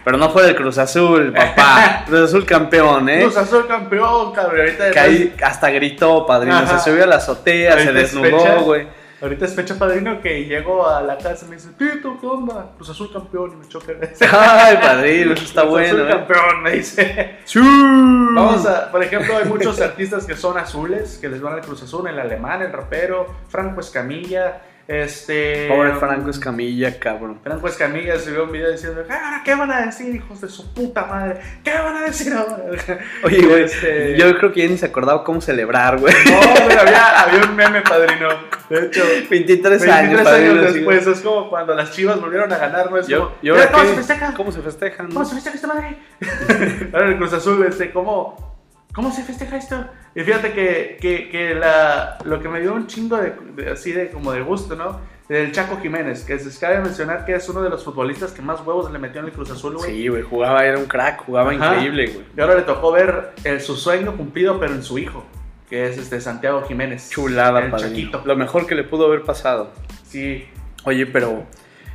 Pero no fue del Cruz Azul, papá. [LAUGHS] Cruz Azul campeón, ¿eh? Cruz Azul campeón, cabrón. Ahorita Que ahí hasta gritó, padrino. Ajá. Se subió a la azotea, se Ahorita desnudó, güey. Ahorita es fecha padrino que llego a la casa y me dice, Tito, ¿qué onda? Cruz Azul campeón y me choca. [LAUGHS] Ay, padrino, eso está Cruz bueno, Azul ¿eh? campeón, me dice. Vamos a, por ejemplo, hay muchos artistas que son azules, que les van al Cruz Azul, el alemán, el rapero, Franco Escamilla, este... Pobre Franco Escamilla, cabrón. Franco Escamilla subió un video diciendo, "Ah, ahora qué van a decir, hijos de su puta madre, ¿qué van a decir ahora? [LAUGHS] Oye, güey, Este- yo creo que ya ni se acordaba cómo celebrar, güey. No, pero [LAUGHS] había, había un meme, padrino. De hecho, 23 años, 23 años padrino, sí, después, es como cuando las chivas volvieron a ganar, ¿no? Es Yo, como, yo "Mira ahora ¿cómo se festeja? ¿Cómo se festejan? ¿Cómo se festeja esta madre? [LAUGHS] Ahora el Cruz Azul, este, ¿cómo, ¿cómo se festeja esto? Y fíjate que, que, que la, lo que me dio un chingo de, de- así de como de gusto, ¿no? Del Chaco Jiménez, que se cabe mencionar que es uno de los futbolistas que más huevos le metió en el Cruz Azul, güey. Sí, güey, jugaba, era un crack, jugaba Ajá. increíble, güey. Y ahora le tocó ver su sueño cumplido, pero en su hijo, que es este Santiago Jiménez. Chulada, el padrino. Chaquito. Lo mejor que le pudo haber pasado. Sí, Oye, pero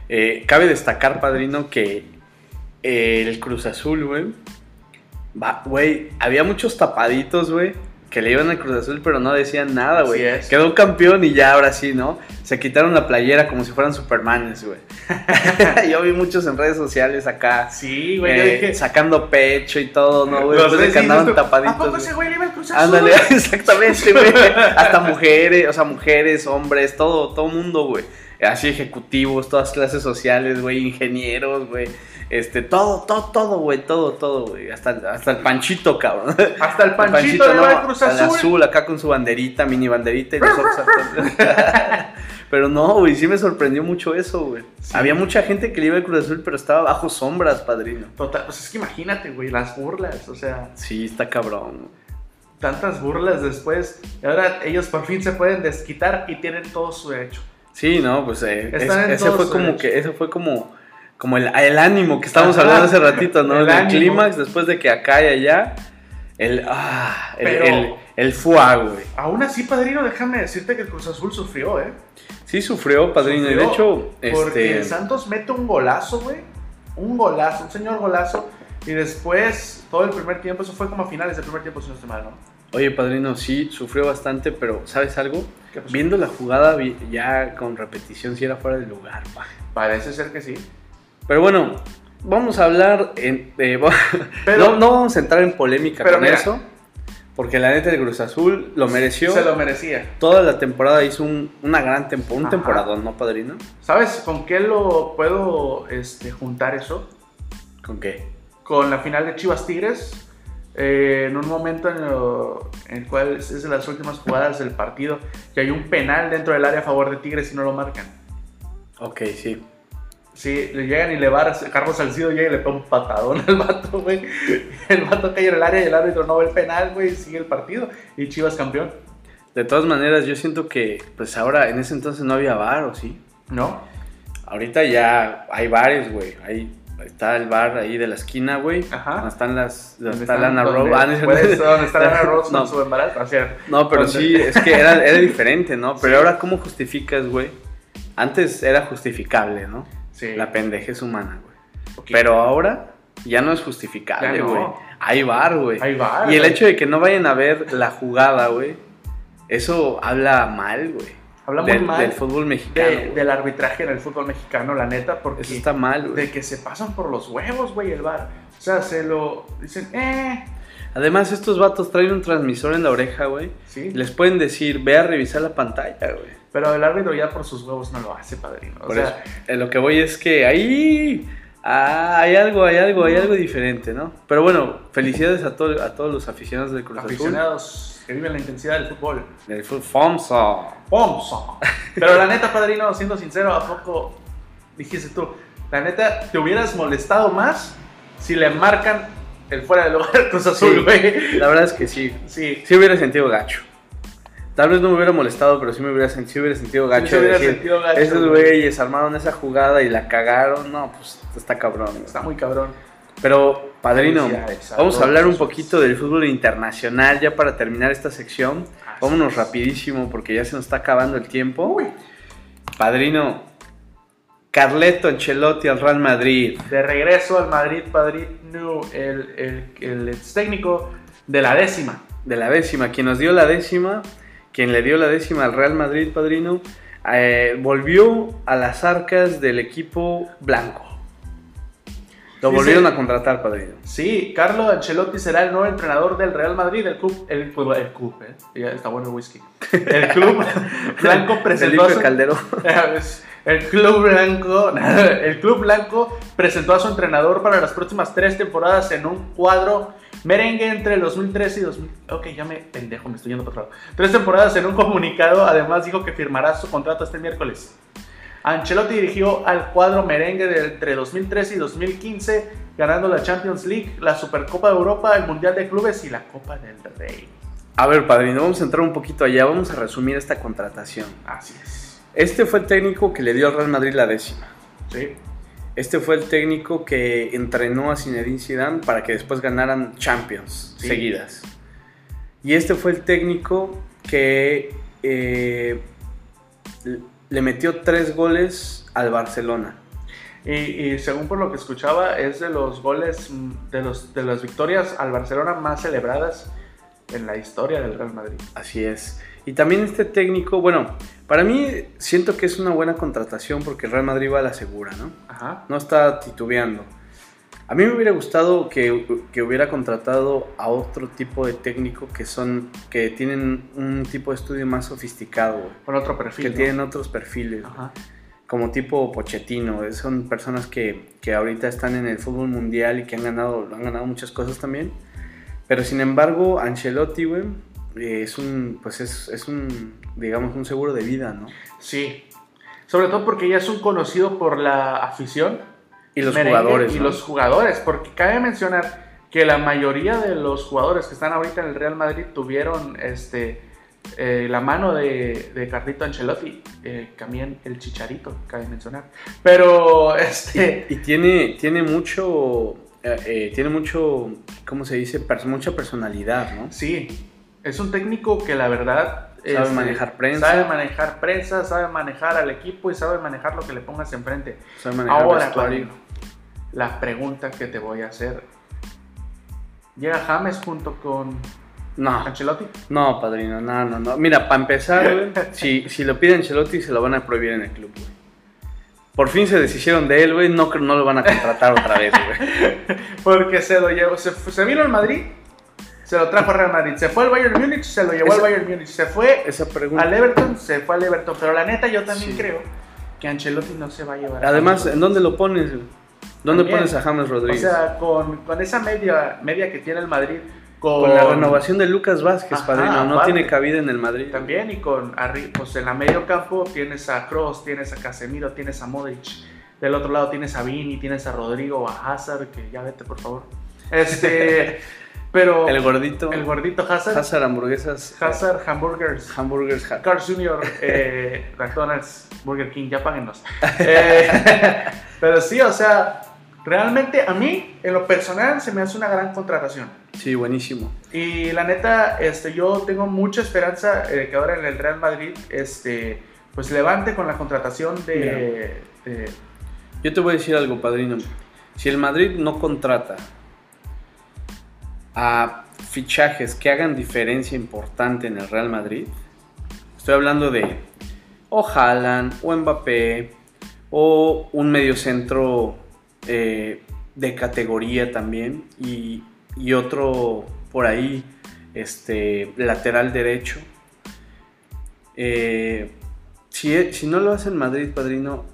eh, cabe destacar, padrino, que eh, el Cruz Azul, güey. Güey, había muchos tapaditos, güey, que le iban al Cruz Azul, pero no decían nada, güey. Quedó campeón y ya ahora sí, ¿no? Se quitaron la playera como si fueran Supermanes, güey. [LAUGHS] Yo vi muchos en redes sociales acá. sí, güey, yo eh, dije... sacando pecho y todo, ¿no, güey? Los que andaban tapaditos. ¿A poco ese güey le iba al Cruz Azul? Ándale, [LAUGHS] exactamente, güey. [LAUGHS] Hasta mujeres, o sea, mujeres, hombres, todo, todo mundo, güey. Así ejecutivos, todas clases sociales, güey, ingenieros, güey. Este, todo, todo, todo, güey, todo, todo, güey. Hasta, hasta el panchito, cabrón. Hasta el Panchito, le no, va al Cruz al Azul. azul, acá con su banderita, mini banderita y nosotros. [LAUGHS] [LAUGHS] Pero no, güey, sí me sorprendió mucho eso, güey. Sí. Había mucha gente que le iba al Cruz Azul, pero estaba bajo sombras, padrino. Total, pues es que imagínate, güey, las burlas, o sea, Sí, está cabrón. tantas burlas después. Y ahora ellos por fin se pueden desquitar y tienen todo su derecho. Sí, no, pues eh, es- ese fue como que, ese fue como, como el, el ánimo que estábamos hablando hace ratito, ¿no? El El, clímax, después de que acá y allá, el, ah, el, Pero- el, el fuá, güey. Aún así, padrino, déjame decirte que el Cruz Azul sufrió, ¿eh? Sí sufrió, padrino, y de Sufrió, hecho, Porque este, el Santos mete un golazo, güey. Un golazo, un señor golazo. Y después, todo el primer tiempo, eso fue como a finales del primer tiempo, si no estoy mal, ¿no? oye, padrino, sí, sufrió bastante, pero ¿sabes algo? Viendo la jugada ya con repetición, sí era fuera de lugar, pa. Parece ser que sí. Pero bueno, vamos a hablar en, eh, [LAUGHS] Pero- no, no vamos a entrar en polémica Pero con mira. eso, porque la neta de Cruz Azul lo mereció. Se lo merecía. Toda la temporada hizo un, una gran temporada, un Ajá. temporadón, ¿no, padrino? ¿Sabes con qué lo puedo este, juntar eso? ¿Con qué? Con la final de Chivas Tigres. eh, en un momento en, lo- en el cual es de las últimas jugadas del partido, que hay un penal dentro del área a favor de Tigres y no lo marcan. Ok, sí. Sí, le llegan y le va, Carlos Salcido llega y le pega un patadón [LAUGHS] al vato, güey. El vato cae en el área y el árbitro no ve el penal, güey, sigue el partido. Y Chivas campeón, De todas maneras, yo siento que, pues ahora, en ese entonces no había bar, ¿o sí? ¿no? Ahorita ya hay bares, güey. Ahí está el bar ahí de la esquina, güey. Ajá. Donde están las. Donde ¿Dónde está? Lana ¿Dónde- Rose. Ah, ¿Dónde está Lana Rose [LAUGHS] No. su embarazo? O sea, No, pero ¿dónde? sí, es que era, era diferente, ¿no? Pero Sí. ahora, ¿cómo justificas, güey? Antes era justificable, ¿no? Sí. La pendejez humana, güey. Pero ahora ya no es justificable, Ya no. güey. Hay bar, güey. Hay VAR, Y el güey. hecho de que no vayan a ver la jugada, güey, eso habla mal, güey. Habla muy mal del fútbol mexicano. de- güey. del arbitraje en el fútbol mexicano, la neta, porque Eso está mal, güey. de que se pasan por los huevos, güey, el bar. O sea, se lo dicen, eh, Además, estos vatos traen un transmisor en la oreja, güey. sí. Les pueden decir, ve a revisar la pantalla, güey. Pero el árbitro ya por sus huevos no lo hace, padrino. O Por sea, eso, en lo que voy es que ahí ah, hay algo, hay algo, hay algo diferente, ¿no? Pero bueno, felicidades a, todo- a todos los aficionados del Cruz Azul. aficionados que viven la intensidad del fútbol. Del fútbol FOMSA. ¡Pomso! Pero la neta, padrino, siendo sincero, ¿a poco dijiste tú? La neta, ¿te hubieras molestado más si le marcan el fuera de lugar al Cruz Azul, Sí. güey? La verdad es que sí. Sí. Sí hubiera sentido gacho. Tal vez no me hubiera molestado, pero sí me hubiera, sen- sí hubiera sentido gacho. se de hubiera decir, sentido gacho, Esos güey. güeyes armaron esa jugada y la cagaron. No, pues está cabrón. Está muy cabrón. Pero, padrino, vamos a hablar un poquito del fútbol internacional ya para terminar esta sección. Así Vámonos rapidísimo porque ya se nos está acabando el tiempo. Padrino, Carleto Ancelotti al Real Madrid. de regreso al Madrid, padrino, el, el, el ex técnico de la décima. De la décima, quien nos dio la décima, quien le dio la décima al Real Madrid, padrino, eh, volvió a las arcas del equipo blanco. Lo volvieron a contratar, padrino. Sí, Carlo Ancelotti será el nuevo entrenador del Real Madrid, el club, el, club- el club, eh, está bueno el whisky. El club [LAUGHS] blanco presentó a su, Calderón. [LAUGHS] el club blanco, [LAUGHS] el club blanco presentó a su entrenador para las próximas tres temporadas en un cuadro merengue entre el 2013 y 2000. Ok, ya me pendejo, me estoy yendo por otro lado. Tres temporadas en un comunicado. Además dijo que firmará su contrato este miércoles. Ancelotti dirigió al cuadro merengue de entre 2013 y 2015, ganando la Champions League, la Supercopa de Europa, el Mundial de Clubes y la Copa del Rey. A ver, padrino, vamos a entrar un poquito allá. Vamos a resumir esta contratación. Así es. Este fue el técnico que le dio al Real Madrid la décima. Sí. Este fue el técnico que entrenó a Zinedine Zidane para que después ganaran Champions Sí. seguidas. Y este fue el técnico que eh, le metió tres goles al Barcelona. Y, y según por lo que escuchaba, es de los goles, mm, de, los, de las victorias al Barcelona más celebradas en la historia del Real Madrid. Así es. Y también este técnico, bueno, para mí siento que es una buena contratación porque el Real Madrid va a la segura, ¿no? Ajá. No está titubeando. A mí me hubiera gustado que, que hubiera contratado a otro tipo de técnico que son que tienen un tipo de estudio más sofisticado, güey. Con otro perfil. que ¿no? tienen otros perfiles. Ajá. como tipo Pochettino. eh, Son personas que, que ahorita están en el fútbol mundial y que han ganado, han ganado muchas cosas también. Pero sin embargo, Ancelotti, güey, es un, pues es, es un, digamos, un seguro de vida, ¿no? Sí. Sobre todo porque ya es un conocido por la afición. Y los merengue jugadores, Y ¿no? los jugadores, porque cabe mencionar que la mayoría de los jugadores que están ahorita en el Real Madrid tuvieron este, eh, la mano de, de Carlito Ancelotti, eh, también el Chicharito, cabe mencionar. Pero, [LAUGHS] este, Y tiene, tiene mucho, eh, eh, tiene mucho, ¿cómo se dice? Pers- mucha personalidad, ¿no? sí, es un técnico que la verdad... Sabe este, manejar prensa. Sabe manejar prensa, sabe manejar al equipo y sabe manejar lo que le pongas enfrente. Sabe manejar Ahora, padrino, la pregunta que te voy a hacer. ¿Llega James junto con No, Ancelotti? no, padrino, no, no, no. Mira, para empezar, güey, [LAUGHS] si, si lo pide Ancelotti, se lo van a prohibir en el club, güey. Por fin se deshicieron de él, güey. No, no lo van a contratar otra vez, güey. [LAUGHS] Porque se lo llevó. Se, se vino al Madrid, se lo trajo a Real Madrid. Se fue al Bayern Múnich, se lo llevó Esa- al Bayern Múnich. Se fue Esa pregunta. al Everton, se fue al Everton. Pero la neta, yo también Sí. creo que Ancelotti no se va a llevar a Además, James ¿en dónde lo pones? ¿Dónde También. pones a James O Rodríguez? sea, con, con esa media, media que tiene el Madrid, con, con la renovación de Lucas Vázquez, Ajá, padrino. No tiene cabida en el Madrid. También, y con pues en la medio campo tienes a Kroos, tienes a Casemiro, tienes a Modric. Del otro lado tienes a Vini, tienes a Rodrigo, a Hazard, que ya vete, por favor. Este, [LAUGHS] pero El gordito. el gordito Hazard, Hazard hamburguesas. Hazard Hamburgers, Hamburgers. Ha- Carl Jr., [LAUGHS] eh, McDonald's, Burger King, ya páguenos. [LAUGHS] Eh, pero sí, o sea, realmente a mí, en lo personal, se me hace una gran contratación. Sí, buenísimo. Y la neta, este, yo tengo mucha esperanza eh, que ahora en el Real Madrid, este, pues levante con la contratación de, de- Yo te voy a decir algo, padrino. Si el Madrid no contrata a fichajes que hagan diferencia importante en el Real Madrid, estoy hablando de o Haaland, o Mbappé, o un mediocentro eh, de categoría también, y, y otro por ahí, este, lateral derecho. Eh, si, si no lo hace el Madrid, padrino,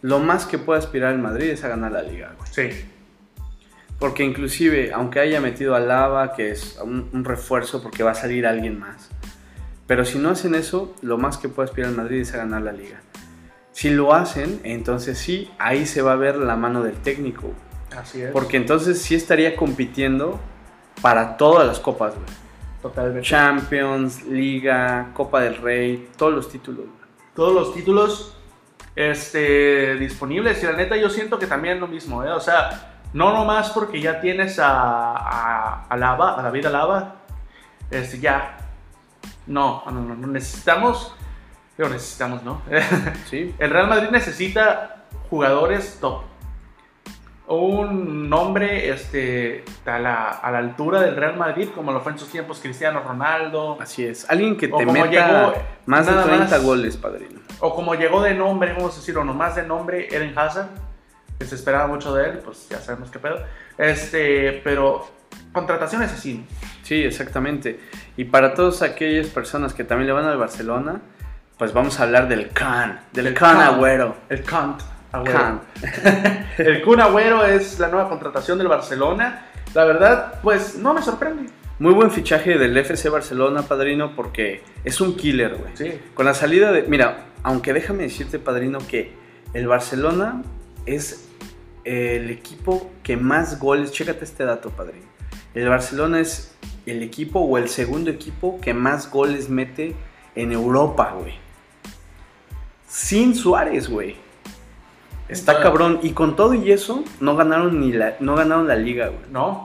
lo más que puede aspirar el Madrid es a ganar la liga, sí, Porque inclusive, aunque haya metido a Lava, que es un, un refuerzo porque va a salir alguien más. Pero si no hacen eso, lo más que puede aspirar el Madrid es a ganar la liga. Si lo hacen, entonces sí, ahí se va a ver la mano del técnico. así es. Porque entonces sí estaría compitiendo para todas las copas, güey. Totalmente. Champions, Liga, Copa del Rey, todos los títulos. Todos los títulos este, disponibles y la neta yo siento que también lo mismo, ¿eh? O sea, no nomás porque ya tienes a, a, a Lava, a David Alaba, este, ya, no, no, no, no necesitamos, pero necesitamos, ¿no? [LAUGHS] ¿Sí? El Real Madrid necesita jugadores top. Un nombre este, a, la, a la altura del Real Madrid, como lo fue en sus tiempos Cristiano Ronaldo, Así es. Alguien que te meta llegó más de nada 30 más. goles, padrino. o como llegó de nombre, vamos a decir, o nomás de nombre, Eden Hazard, que se esperaba mucho de él, pues ya sabemos qué pedo. Este, pero contrataciones así. Sí, exactamente. Y para todas aquellas personas que también le van al Barcelona, pues vamos a hablar del Can, del El Can. Agüero. El Kant. Agüero. Can. [LAUGHS] El Kun Agüero es la nueva contratación del Barcelona. La verdad, pues no me sorprende. Muy buen fichaje del FC Barcelona, padrino, porque es un killer, güey. Sí. Con la salida de. Mira, aunque déjame decirte, padrino, que el Barcelona es el equipo que más goles. Chécate este dato, padrino. El Barcelona es el equipo o el segundo equipo que más goles mete en Europa, güey. Sin Suárez, güey. Está cabrón. Y con todo y eso, no ganaron ni la, no ganaron la liga, güey. ¿No?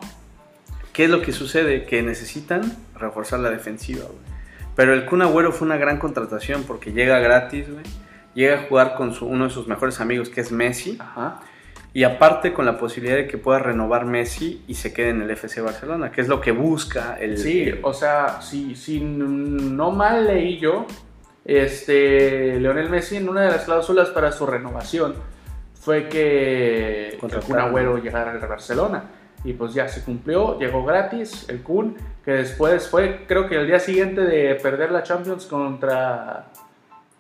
¿Qué es lo que sucede? Que necesitan reforzar la defensiva, güey. Pero el Kun Agüero fue una gran contratación porque llega gratis, güey. Llega a jugar con su- uno de sus mejores amigos, que es Messi. Ajá. Y aparte con la posibilidad de que pueda renovar Messi y se quede en el FC Barcelona, que es lo que busca el... Sí, el- o sea, si, si no mal leí yo, este, Leonel Messi en una de las cláusulas para su renovación fue que el Kun. Agüero llegara al Barcelona. Y pues ya se cumplió, llegó gratis el Kun, que después fue, creo que el día siguiente de perder la Champions contra,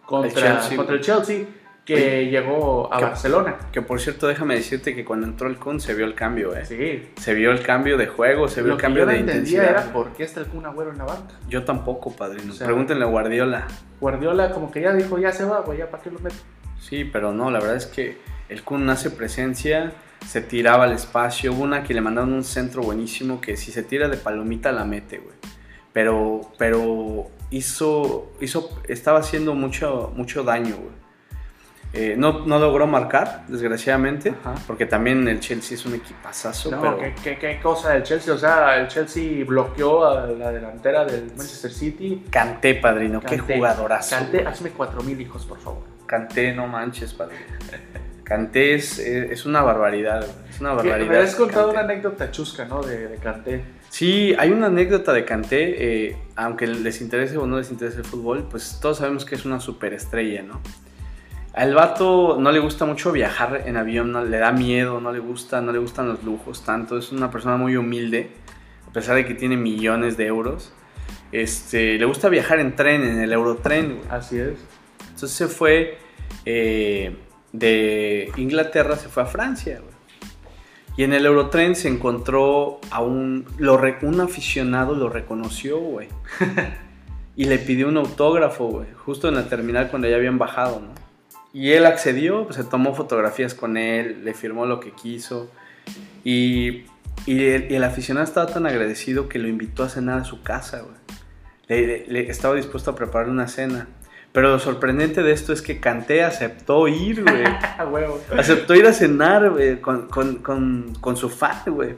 contra, El Chelsea. contra el Chelsea, que llegó a Que- Barcelona. Que por cierto, déjame decirte que cuando entró el Kun se vio el cambio, ¿eh? Sí. Se vio el cambio de juego, se vio Lo el que cambio yo no de intensidad. era por qué está el Kun Agüero en la banca. Yo tampoco, padrino. O sea- Pregúntenle a Guardiola. Guardiola como que ya dijo, ya se va, güey, ya para qué lo meto. Sí, pero no, la verdad es que el Kun hace presencia, se tiraba al espacio, hubo una que le mandaron un centro buenísimo que si se tira de palomita la mete, güey. Pero, pero hizo, hizo, estaba haciendo mucho, mucho daño, güey. Eh, no, no logró marcar, desgraciadamente, Ajá. porque también el Chelsea es un equipazazo, No, pero ¿qué, qué, qué cosa del Chelsea. O sea, el Chelsea bloqueó a la delantera del Manchester City. Canté, padrino, qué jugadorazo. Güey. hazme cuatro mil hijos, por favor. Canté, no manches, padrino. Canté es, es una barbaridad, es una barbaridad. me has contado Kanté. una anécdota chusca, ¿no? De, de Kanté. Sí, hay una anécdota de Kanté, eh, aunque les interese o no les interese el fútbol, pues todos sabemos que es una superestrella, ¿no? Al vato no le gusta mucho viajar en avión, no, le da miedo, no le gusta, no le gustan los lujos tanto. Es una persona muy humilde, a pesar de que tiene millones de euros. Este, le gusta viajar en tren, en el Eurotren. Así es. Entonces se fue eh, de Inglaterra, se fue a Francia. güey. Y en el Eurotren se encontró a un, lo un aficionado, lo reconoció, güey. [LAUGHS] y le pidió un autógrafo, güey, justo en la terminal cuando ya habían bajado, ¿no? Y él accedió, pues se tomó fotografías con él, le firmó lo que quiso. Y, y el, y el aficionado estaba tan agradecido que lo invitó a cenar a su casa, güey. Le- le- le- estaba dispuesto a preparar una cena. Pero lo sorprendente de esto es que Canté aceptó ir, güey. [LAUGHS] Aceptó ir a cenar, güey, con, con, con, con su fan, güey.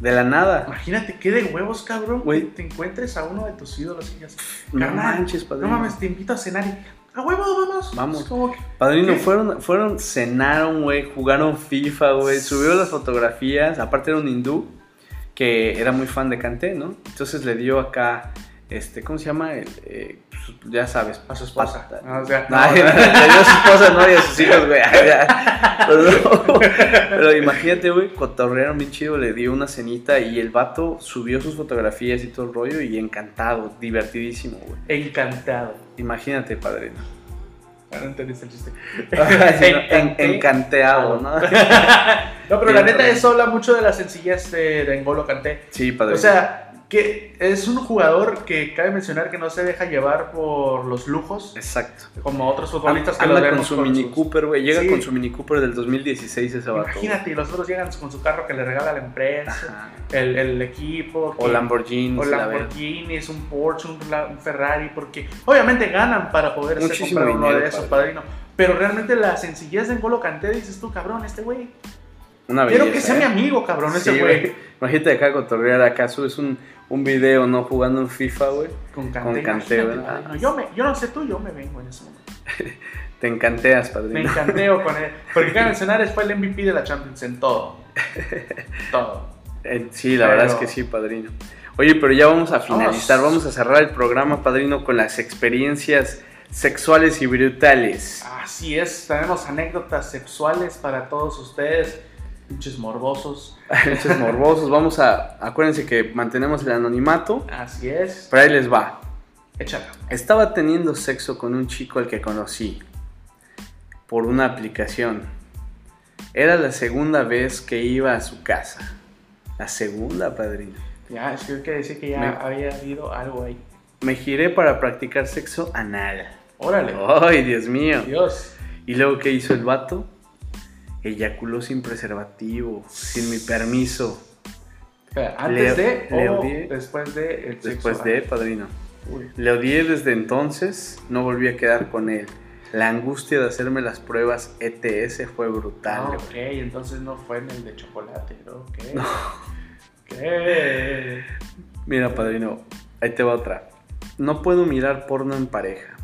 De la nada. Imagínate qué de huevos, cabrón, Güey. te encuentres a uno de tus ídolos y digas, No "Carnal, manches, padrino. No mames, te invito a cenar y a huevo, vamos. Vamos. Como que, Padrino, ¿Qué? fueron, fueron, cenaron, güey, jugaron FIFA, güey, subió las fotografías, aparte era un hindú que era muy fan de Kanté, ¿no? Entonces le dio acá, este, ¿cómo se llama? El, eh, pues, ya sabes. a su esposa. pata- Ah, o sea, [LAUGHS] Ay, le dio a su esposa, no, y a sus hijos, güey. Pero, no. [LAUGHS] Pero imagínate, güey, cotorrearon bien chido, le dio una cenita y el vato subió sus fotografías y todo el rollo y encantado, divertidísimo, güey. encantado. Imagínate, padrino. Ah, No entendiste el chiste. [LAUGHS] No, en- encanteado, ¿no? No, pero la neta, eso habla mucho de la sencillez de, de N'Golo Kanté. Sí, padrino. O sea, que es un jugador que cabe mencionar que no se deja llevar por los lujos, Exacto. como otros futbolistas que lo Anda con vemos su Mini sus- Cooper, güey. Llega Sí. con su Mini Cooper del 2016 ese vato. Imagínate, y los otros llegan con su carro que le regala la empresa, el, el equipo. O Lamborghini. o. Lamborghini, es un Porsche, un, Ferrari, porque obviamente ganan para poder comprar uno dinero, de esos, padrino. Pero realmente la sencillez de N'Golo Kanté, dices tú, cabrón, este güey. Una Quiero que sea ¿eh? mi amigo, cabrón, ese Sí, güey. Imagínate acá cotorrear acá, subes un, un video, ¿no? Jugando en FIFA, güey. Con Kanté. Con imagínate, ¿verdad? padrino. Yo, me, yo no sé tú, yo me vengo en ese momento. [LAUGHS] Te encanteas, Me padrino. encanteo con él. Porque cabe mencionar, fue el MVP de la Champions en todo. [LAUGHS] Todo. Eh, sí, la Pero- verdad es que sí, padrino. Oye, pero ya vamos a finalizar, vamos a cerrar el programa, padrino, con las experiencias sexuales y brutales. Así es, tenemos anécdotas sexuales para todos ustedes, pinches morbosos. [LAUGHS] Hechos morbosos, vamos a, acuérdense que mantenemos el anonimato, Así es. pero ahí les va. Échala. Estaba teniendo sexo con un chico al que conocí por una aplicación. Era la segunda vez que iba a su casa. La segunda, padrino. Ya, es que hay que decir que ya Me- había habido algo ahí. Me giré para practicar sexo anal. Órale. ¡Ay, Dios mío! Dios. ¿Y luego qué hizo el vato? Eyaculó sin preservativo, sin mi permiso. ¿Antes Le- de le o odié. después de el sexo Después de, padrino. Uy. Le odié desde entonces, no volví a quedar con él. La angustia de hacerme las pruebas ETS fue brutal. Ah, ok, entonces no fue en el de chocolate, [LAUGHS] ¿no? Ok. ¿Qué? Mira, padrino, ahí te va otra. No puedo mirar porno en pareja.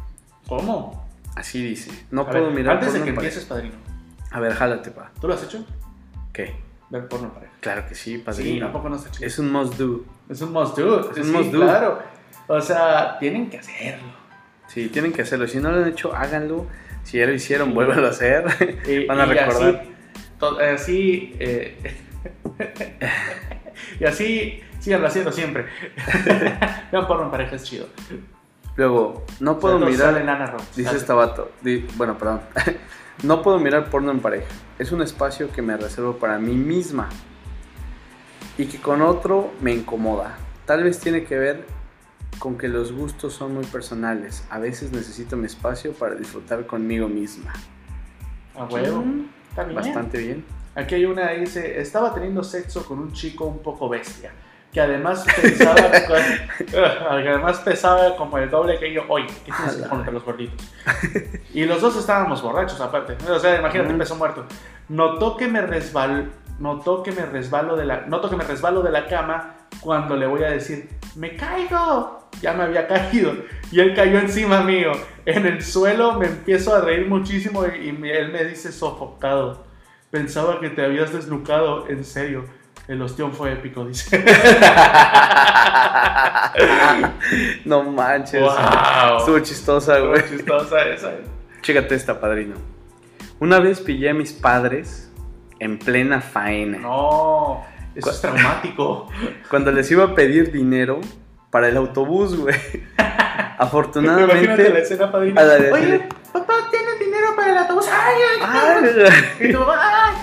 ¿Cómo? Así dice. No A puedo ver, mirar Antes de que en pareja. empieces, padrino, A ver, jálate, pa. ¿tú lo has hecho? ¿Qué? Ver porno pareja. Claro que sí, Sí, padrino. tampoco no está chido. es un must do. Es un must do. Es un sí, must do. claro. O sea, tienen que hacerlo. Sí, tienen que hacerlo. Si no lo han hecho, háganlo. Si ya lo hicieron, vuélvanlo a hacer. [LAUGHS] Y, [LAUGHS] Van a y recordar. Así, así, eh, [LAUGHS] y así, síganlo haciendo siempre. Vean porno en pareja, es chido. Luego, no puedo Sale- mirar. sale Lana Rhodes. Dice este vato. di- bueno, perdón. No puedo mirar porno en pareja. Es un espacio que me reservo para mí misma. Y que con otro me incomoda. Tal vez tiene que ver con que los gustos son muy personales. A veces necesito mi espacio para disfrutar conmigo misma. A huevo. Mm, bien. Bastante bien. Aquí hay una que dice, estaba teniendo sexo con un chico un poco bestia, que además pensaba, [LAUGHS] que además pesaba como el doble que yo. Oye, ¿qué tienes Ala. contra los gorditos? Y los dos estábamos borrachos aparte. O sea, imagínate, peso muerto. Notó que me resbal, notó que me resbalo de la, noto que me resbalo de la cama cuando le voy a decir, me caigo. Ya me había caído y él cayó encima mío. En el suelo me empiezo a reír muchísimo y, y él me dice sofocado. Pensaba que te habías desnucado, en serio. El ostión fue épico, dice. [LAUGHS] no manches. ¡Wow! Estuvo chistosa, güey. chistosa esa. Chécate esta, padrino. Una vez pillé a mis padres en plena faena. No, eso es traumático. [LAUGHS] Cuando les iba a pedir dinero para el autobús, güey. [LAUGHS] Afortunadamente. Imagínate la escena, padrino. a la de- Oye, papá, ¿tienes dinero para el autobús? Ay, ay, Ay, Y ay,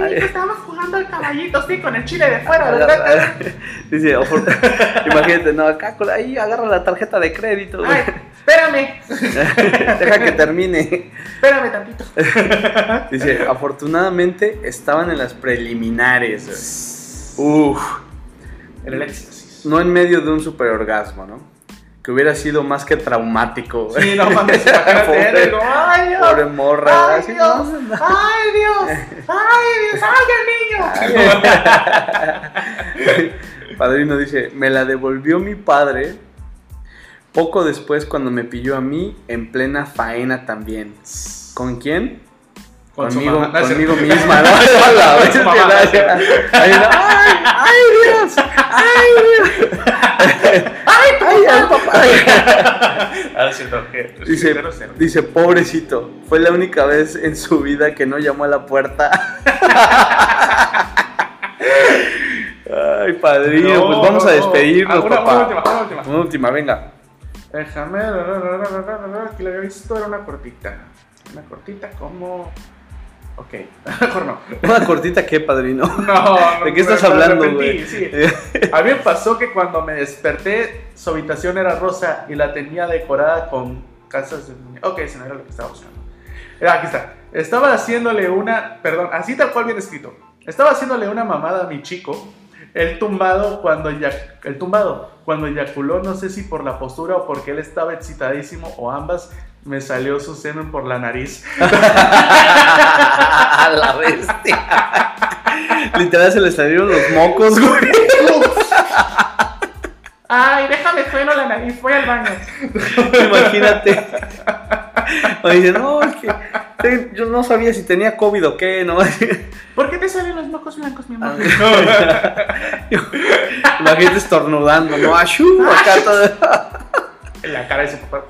Estábamos jugando al caballito, sí, con el chile de fuera. [LAUGHS] Dice, [LAUGHS] imagínate, no, acá ahí agarra la tarjeta de crédito. Ay, espérame, [LAUGHS] Deja que termine. espérame tantito. Dice, afortunadamente estaban en las preliminares. Uf. El éxtasis. No en medio de un superorgasmo, ¿no? Que hubiera sido más que traumático. güey. Sí, no mames, [LAUGHS] Pobre- ay, Dios. Pobre morra. Ay, Dios, ay, Dios, ay, Dios, ay, el niño. [LAUGHS] Padrino dice, me la devolvió mi padre poco después cuando me pilló a mí en plena faena también. ¿Con quién? Con conmigo, mamá. Conmigo misma, ¿no? [LAUGHS] Mamá. gracias. Ahí, no, ¡Ay, ay, Dios! ¡Ay, Dios! [LAUGHS] ¡Ay, ay, ay, papá! Ah, es cierto, que Dice, dice, pobrecito, fue la única vez en su vida que no llamó a la puerta. [LAUGHS] Ay, padrino, No, pues vamos a no, no. despedirnos, Ah, una, papá. una última, una última. Una última, venga. Déjame. Aquí lo había visto, era una cortita. Una cortita como. Ok, [LAUGHS] mejor no. Una cortita, ¿qué, padrino? [LAUGHS] No, ¿De qué estás me- hablando, güey? sí. [LAUGHS] A mí me pasó que cuando me desperté, su habitación era rosa y la tenía decorada con casas de Ok, ese no era lo que estaba buscando. Era, aquí está. Estaba haciéndole una. Perdón, así tal cual bien escrito. Estaba haciéndole una mamada a mi chico. El tumbado cuando ya, el tumbado cuando eyaculó, no sé si por la postura o porque él estaba excitadísimo o ambas, me salió su semen por la nariz. [LAUGHS] A la bestia. Literal se le salieron los mocos, güey. Ay, déjame sueno la nariz, voy al baño. Imagínate. O dice, no, es que te- yo no sabía si tenía COVID o qué, ¿no? ¿Por qué te salen los mocos blancos, mi amor? [LAUGHS] Imagínate estornudando, ¿no? Ashú, acá todo. En la cara de su papá.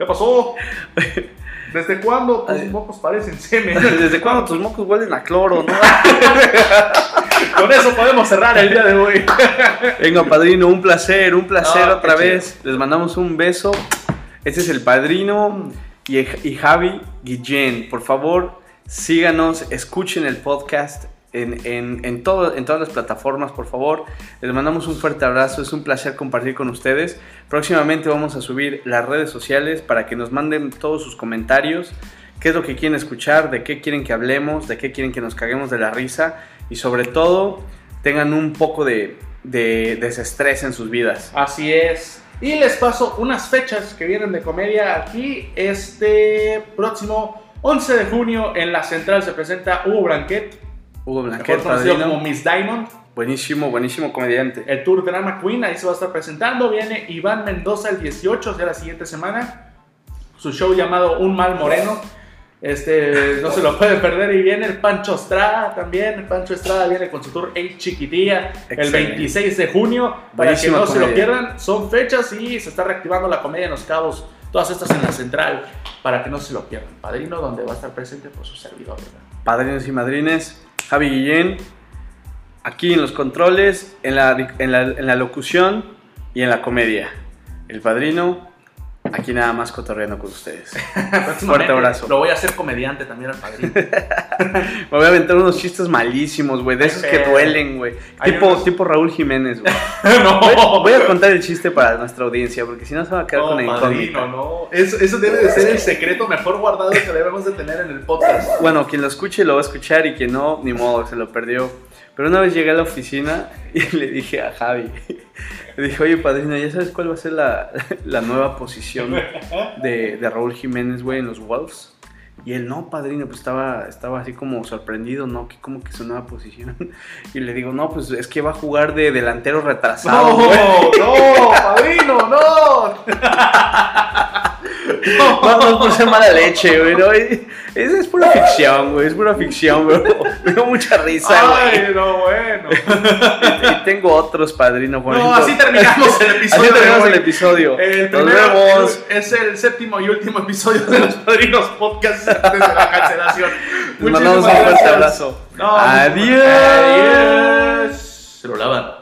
¿Qué pasó? [LAUGHS] ¿Desde cuándo tus Ay. mocos parecen semen? [LAUGHS] ¿Desde cuándo tus mocos huelen a cloro, no? [LAUGHS] Con eso podemos cerrar el día de hoy. Venga, padrino, un placer, un placer No, otra vez. Les mandamos un beso. Este es el padrino y, y Javi Guillén. Por favor, síganos, escuchen el podcast en, en, en, todo, en todas las plataformas, por favor. Les mandamos un fuerte abrazo, es un placer compartir con ustedes. Próximamente vamos a subir las redes sociales para que nos manden todos sus comentarios. ¿Qué es lo que quieren escuchar? ¿De qué quieren que hablemos? ¿De qué quieren que nos caguemos de la risa? Y sobre todo, tengan un poco de, de desestrés en sus vidas. Así es. Y les paso unas fechas que vienen de comedia aquí. Este próximo 11 de junio en la central se presenta Hugo Blanquet, Hugo Blanquet, conocido padrino. como Miss Diamond. Buenísimo, buenísimo comediante. El Tour Drama Queen, ahí se va a estar presentando. Viene Iván Mendoza el 18, o sea, la siguiente semana. Su show llamado Un Mal Moreno. Este, no se lo pueden perder. Y viene el Pancho Estrada también. El Pancho Estrada viene con su tour Hey Chiquitilla el Excelente. 26 de junio. Para Buenísima que no se lo comedia. pierdan. Son fechas y se está reactivando la comedia en Los Cabos. Todas estas en la central. Para que no se lo pierdan. Padrino, donde va a estar presente por su servidor. ¿verdad? Padrinos y madrines, Javi Guillén, aquí en los controles, en la, en la, en la locución y en la comedia. El padrino, aquí nada más cotorreando con ustedes. [LAUGHS] Próximamente abrazo. Lo voy a hacer comediante también al padrino. [LAUGHS] Me voy a aventar unos chistes malísimos, güey, de esos que duelen, güey. Tipo, unos- tipo Raúl Jiménez, güey. [LAUGHS] no. Voy, voy a contar el chiste para nuestra audiencia, porque si no se va a quedar con No, incógnita. no. Eso, eso debe de ser el secreto mejor guardado que debemos de tener en el podcast. Bueno, quien lo escuche lo va a escuchar y quien no, ni modo, se lo perdió. Pero una vez llegué a la oficina y le dije a Javi, le dije, oye padrino, ¿ya sabes cuál va a ser la, [LAUGHS] la nueva posición de, de Raúl Jiménez, güey, en los Wolves? Y él, no, padrino, pues estaba, estaba así como sorprendido, ¿no? ¿Qué, ¿Cómo que su nueva posición? [LAUGHS] Y le digo, no, pues es que va a jugar de delantero retrasado, No, no, padrino, no. [LAUGHS] [LAUGHS] No, no por ser mala leche, güey. No, es, es pura ficción, güey. Es pura ficción, bro. [LAUGHS] Me dio mucha risa, güey. Ay, no, bueno. Y, y tengo otros, padrino. por No, ejemplo- así terminamos el [LAUGHS] episodio. Así terminamos el episodio. El Nos primero vemos. Es el séptimo y último episodio de los Padrinos Podcast desde la cancelación. Les mandamos un fuerte abrazo. No, Adiós. Adiós. Se lo lavan.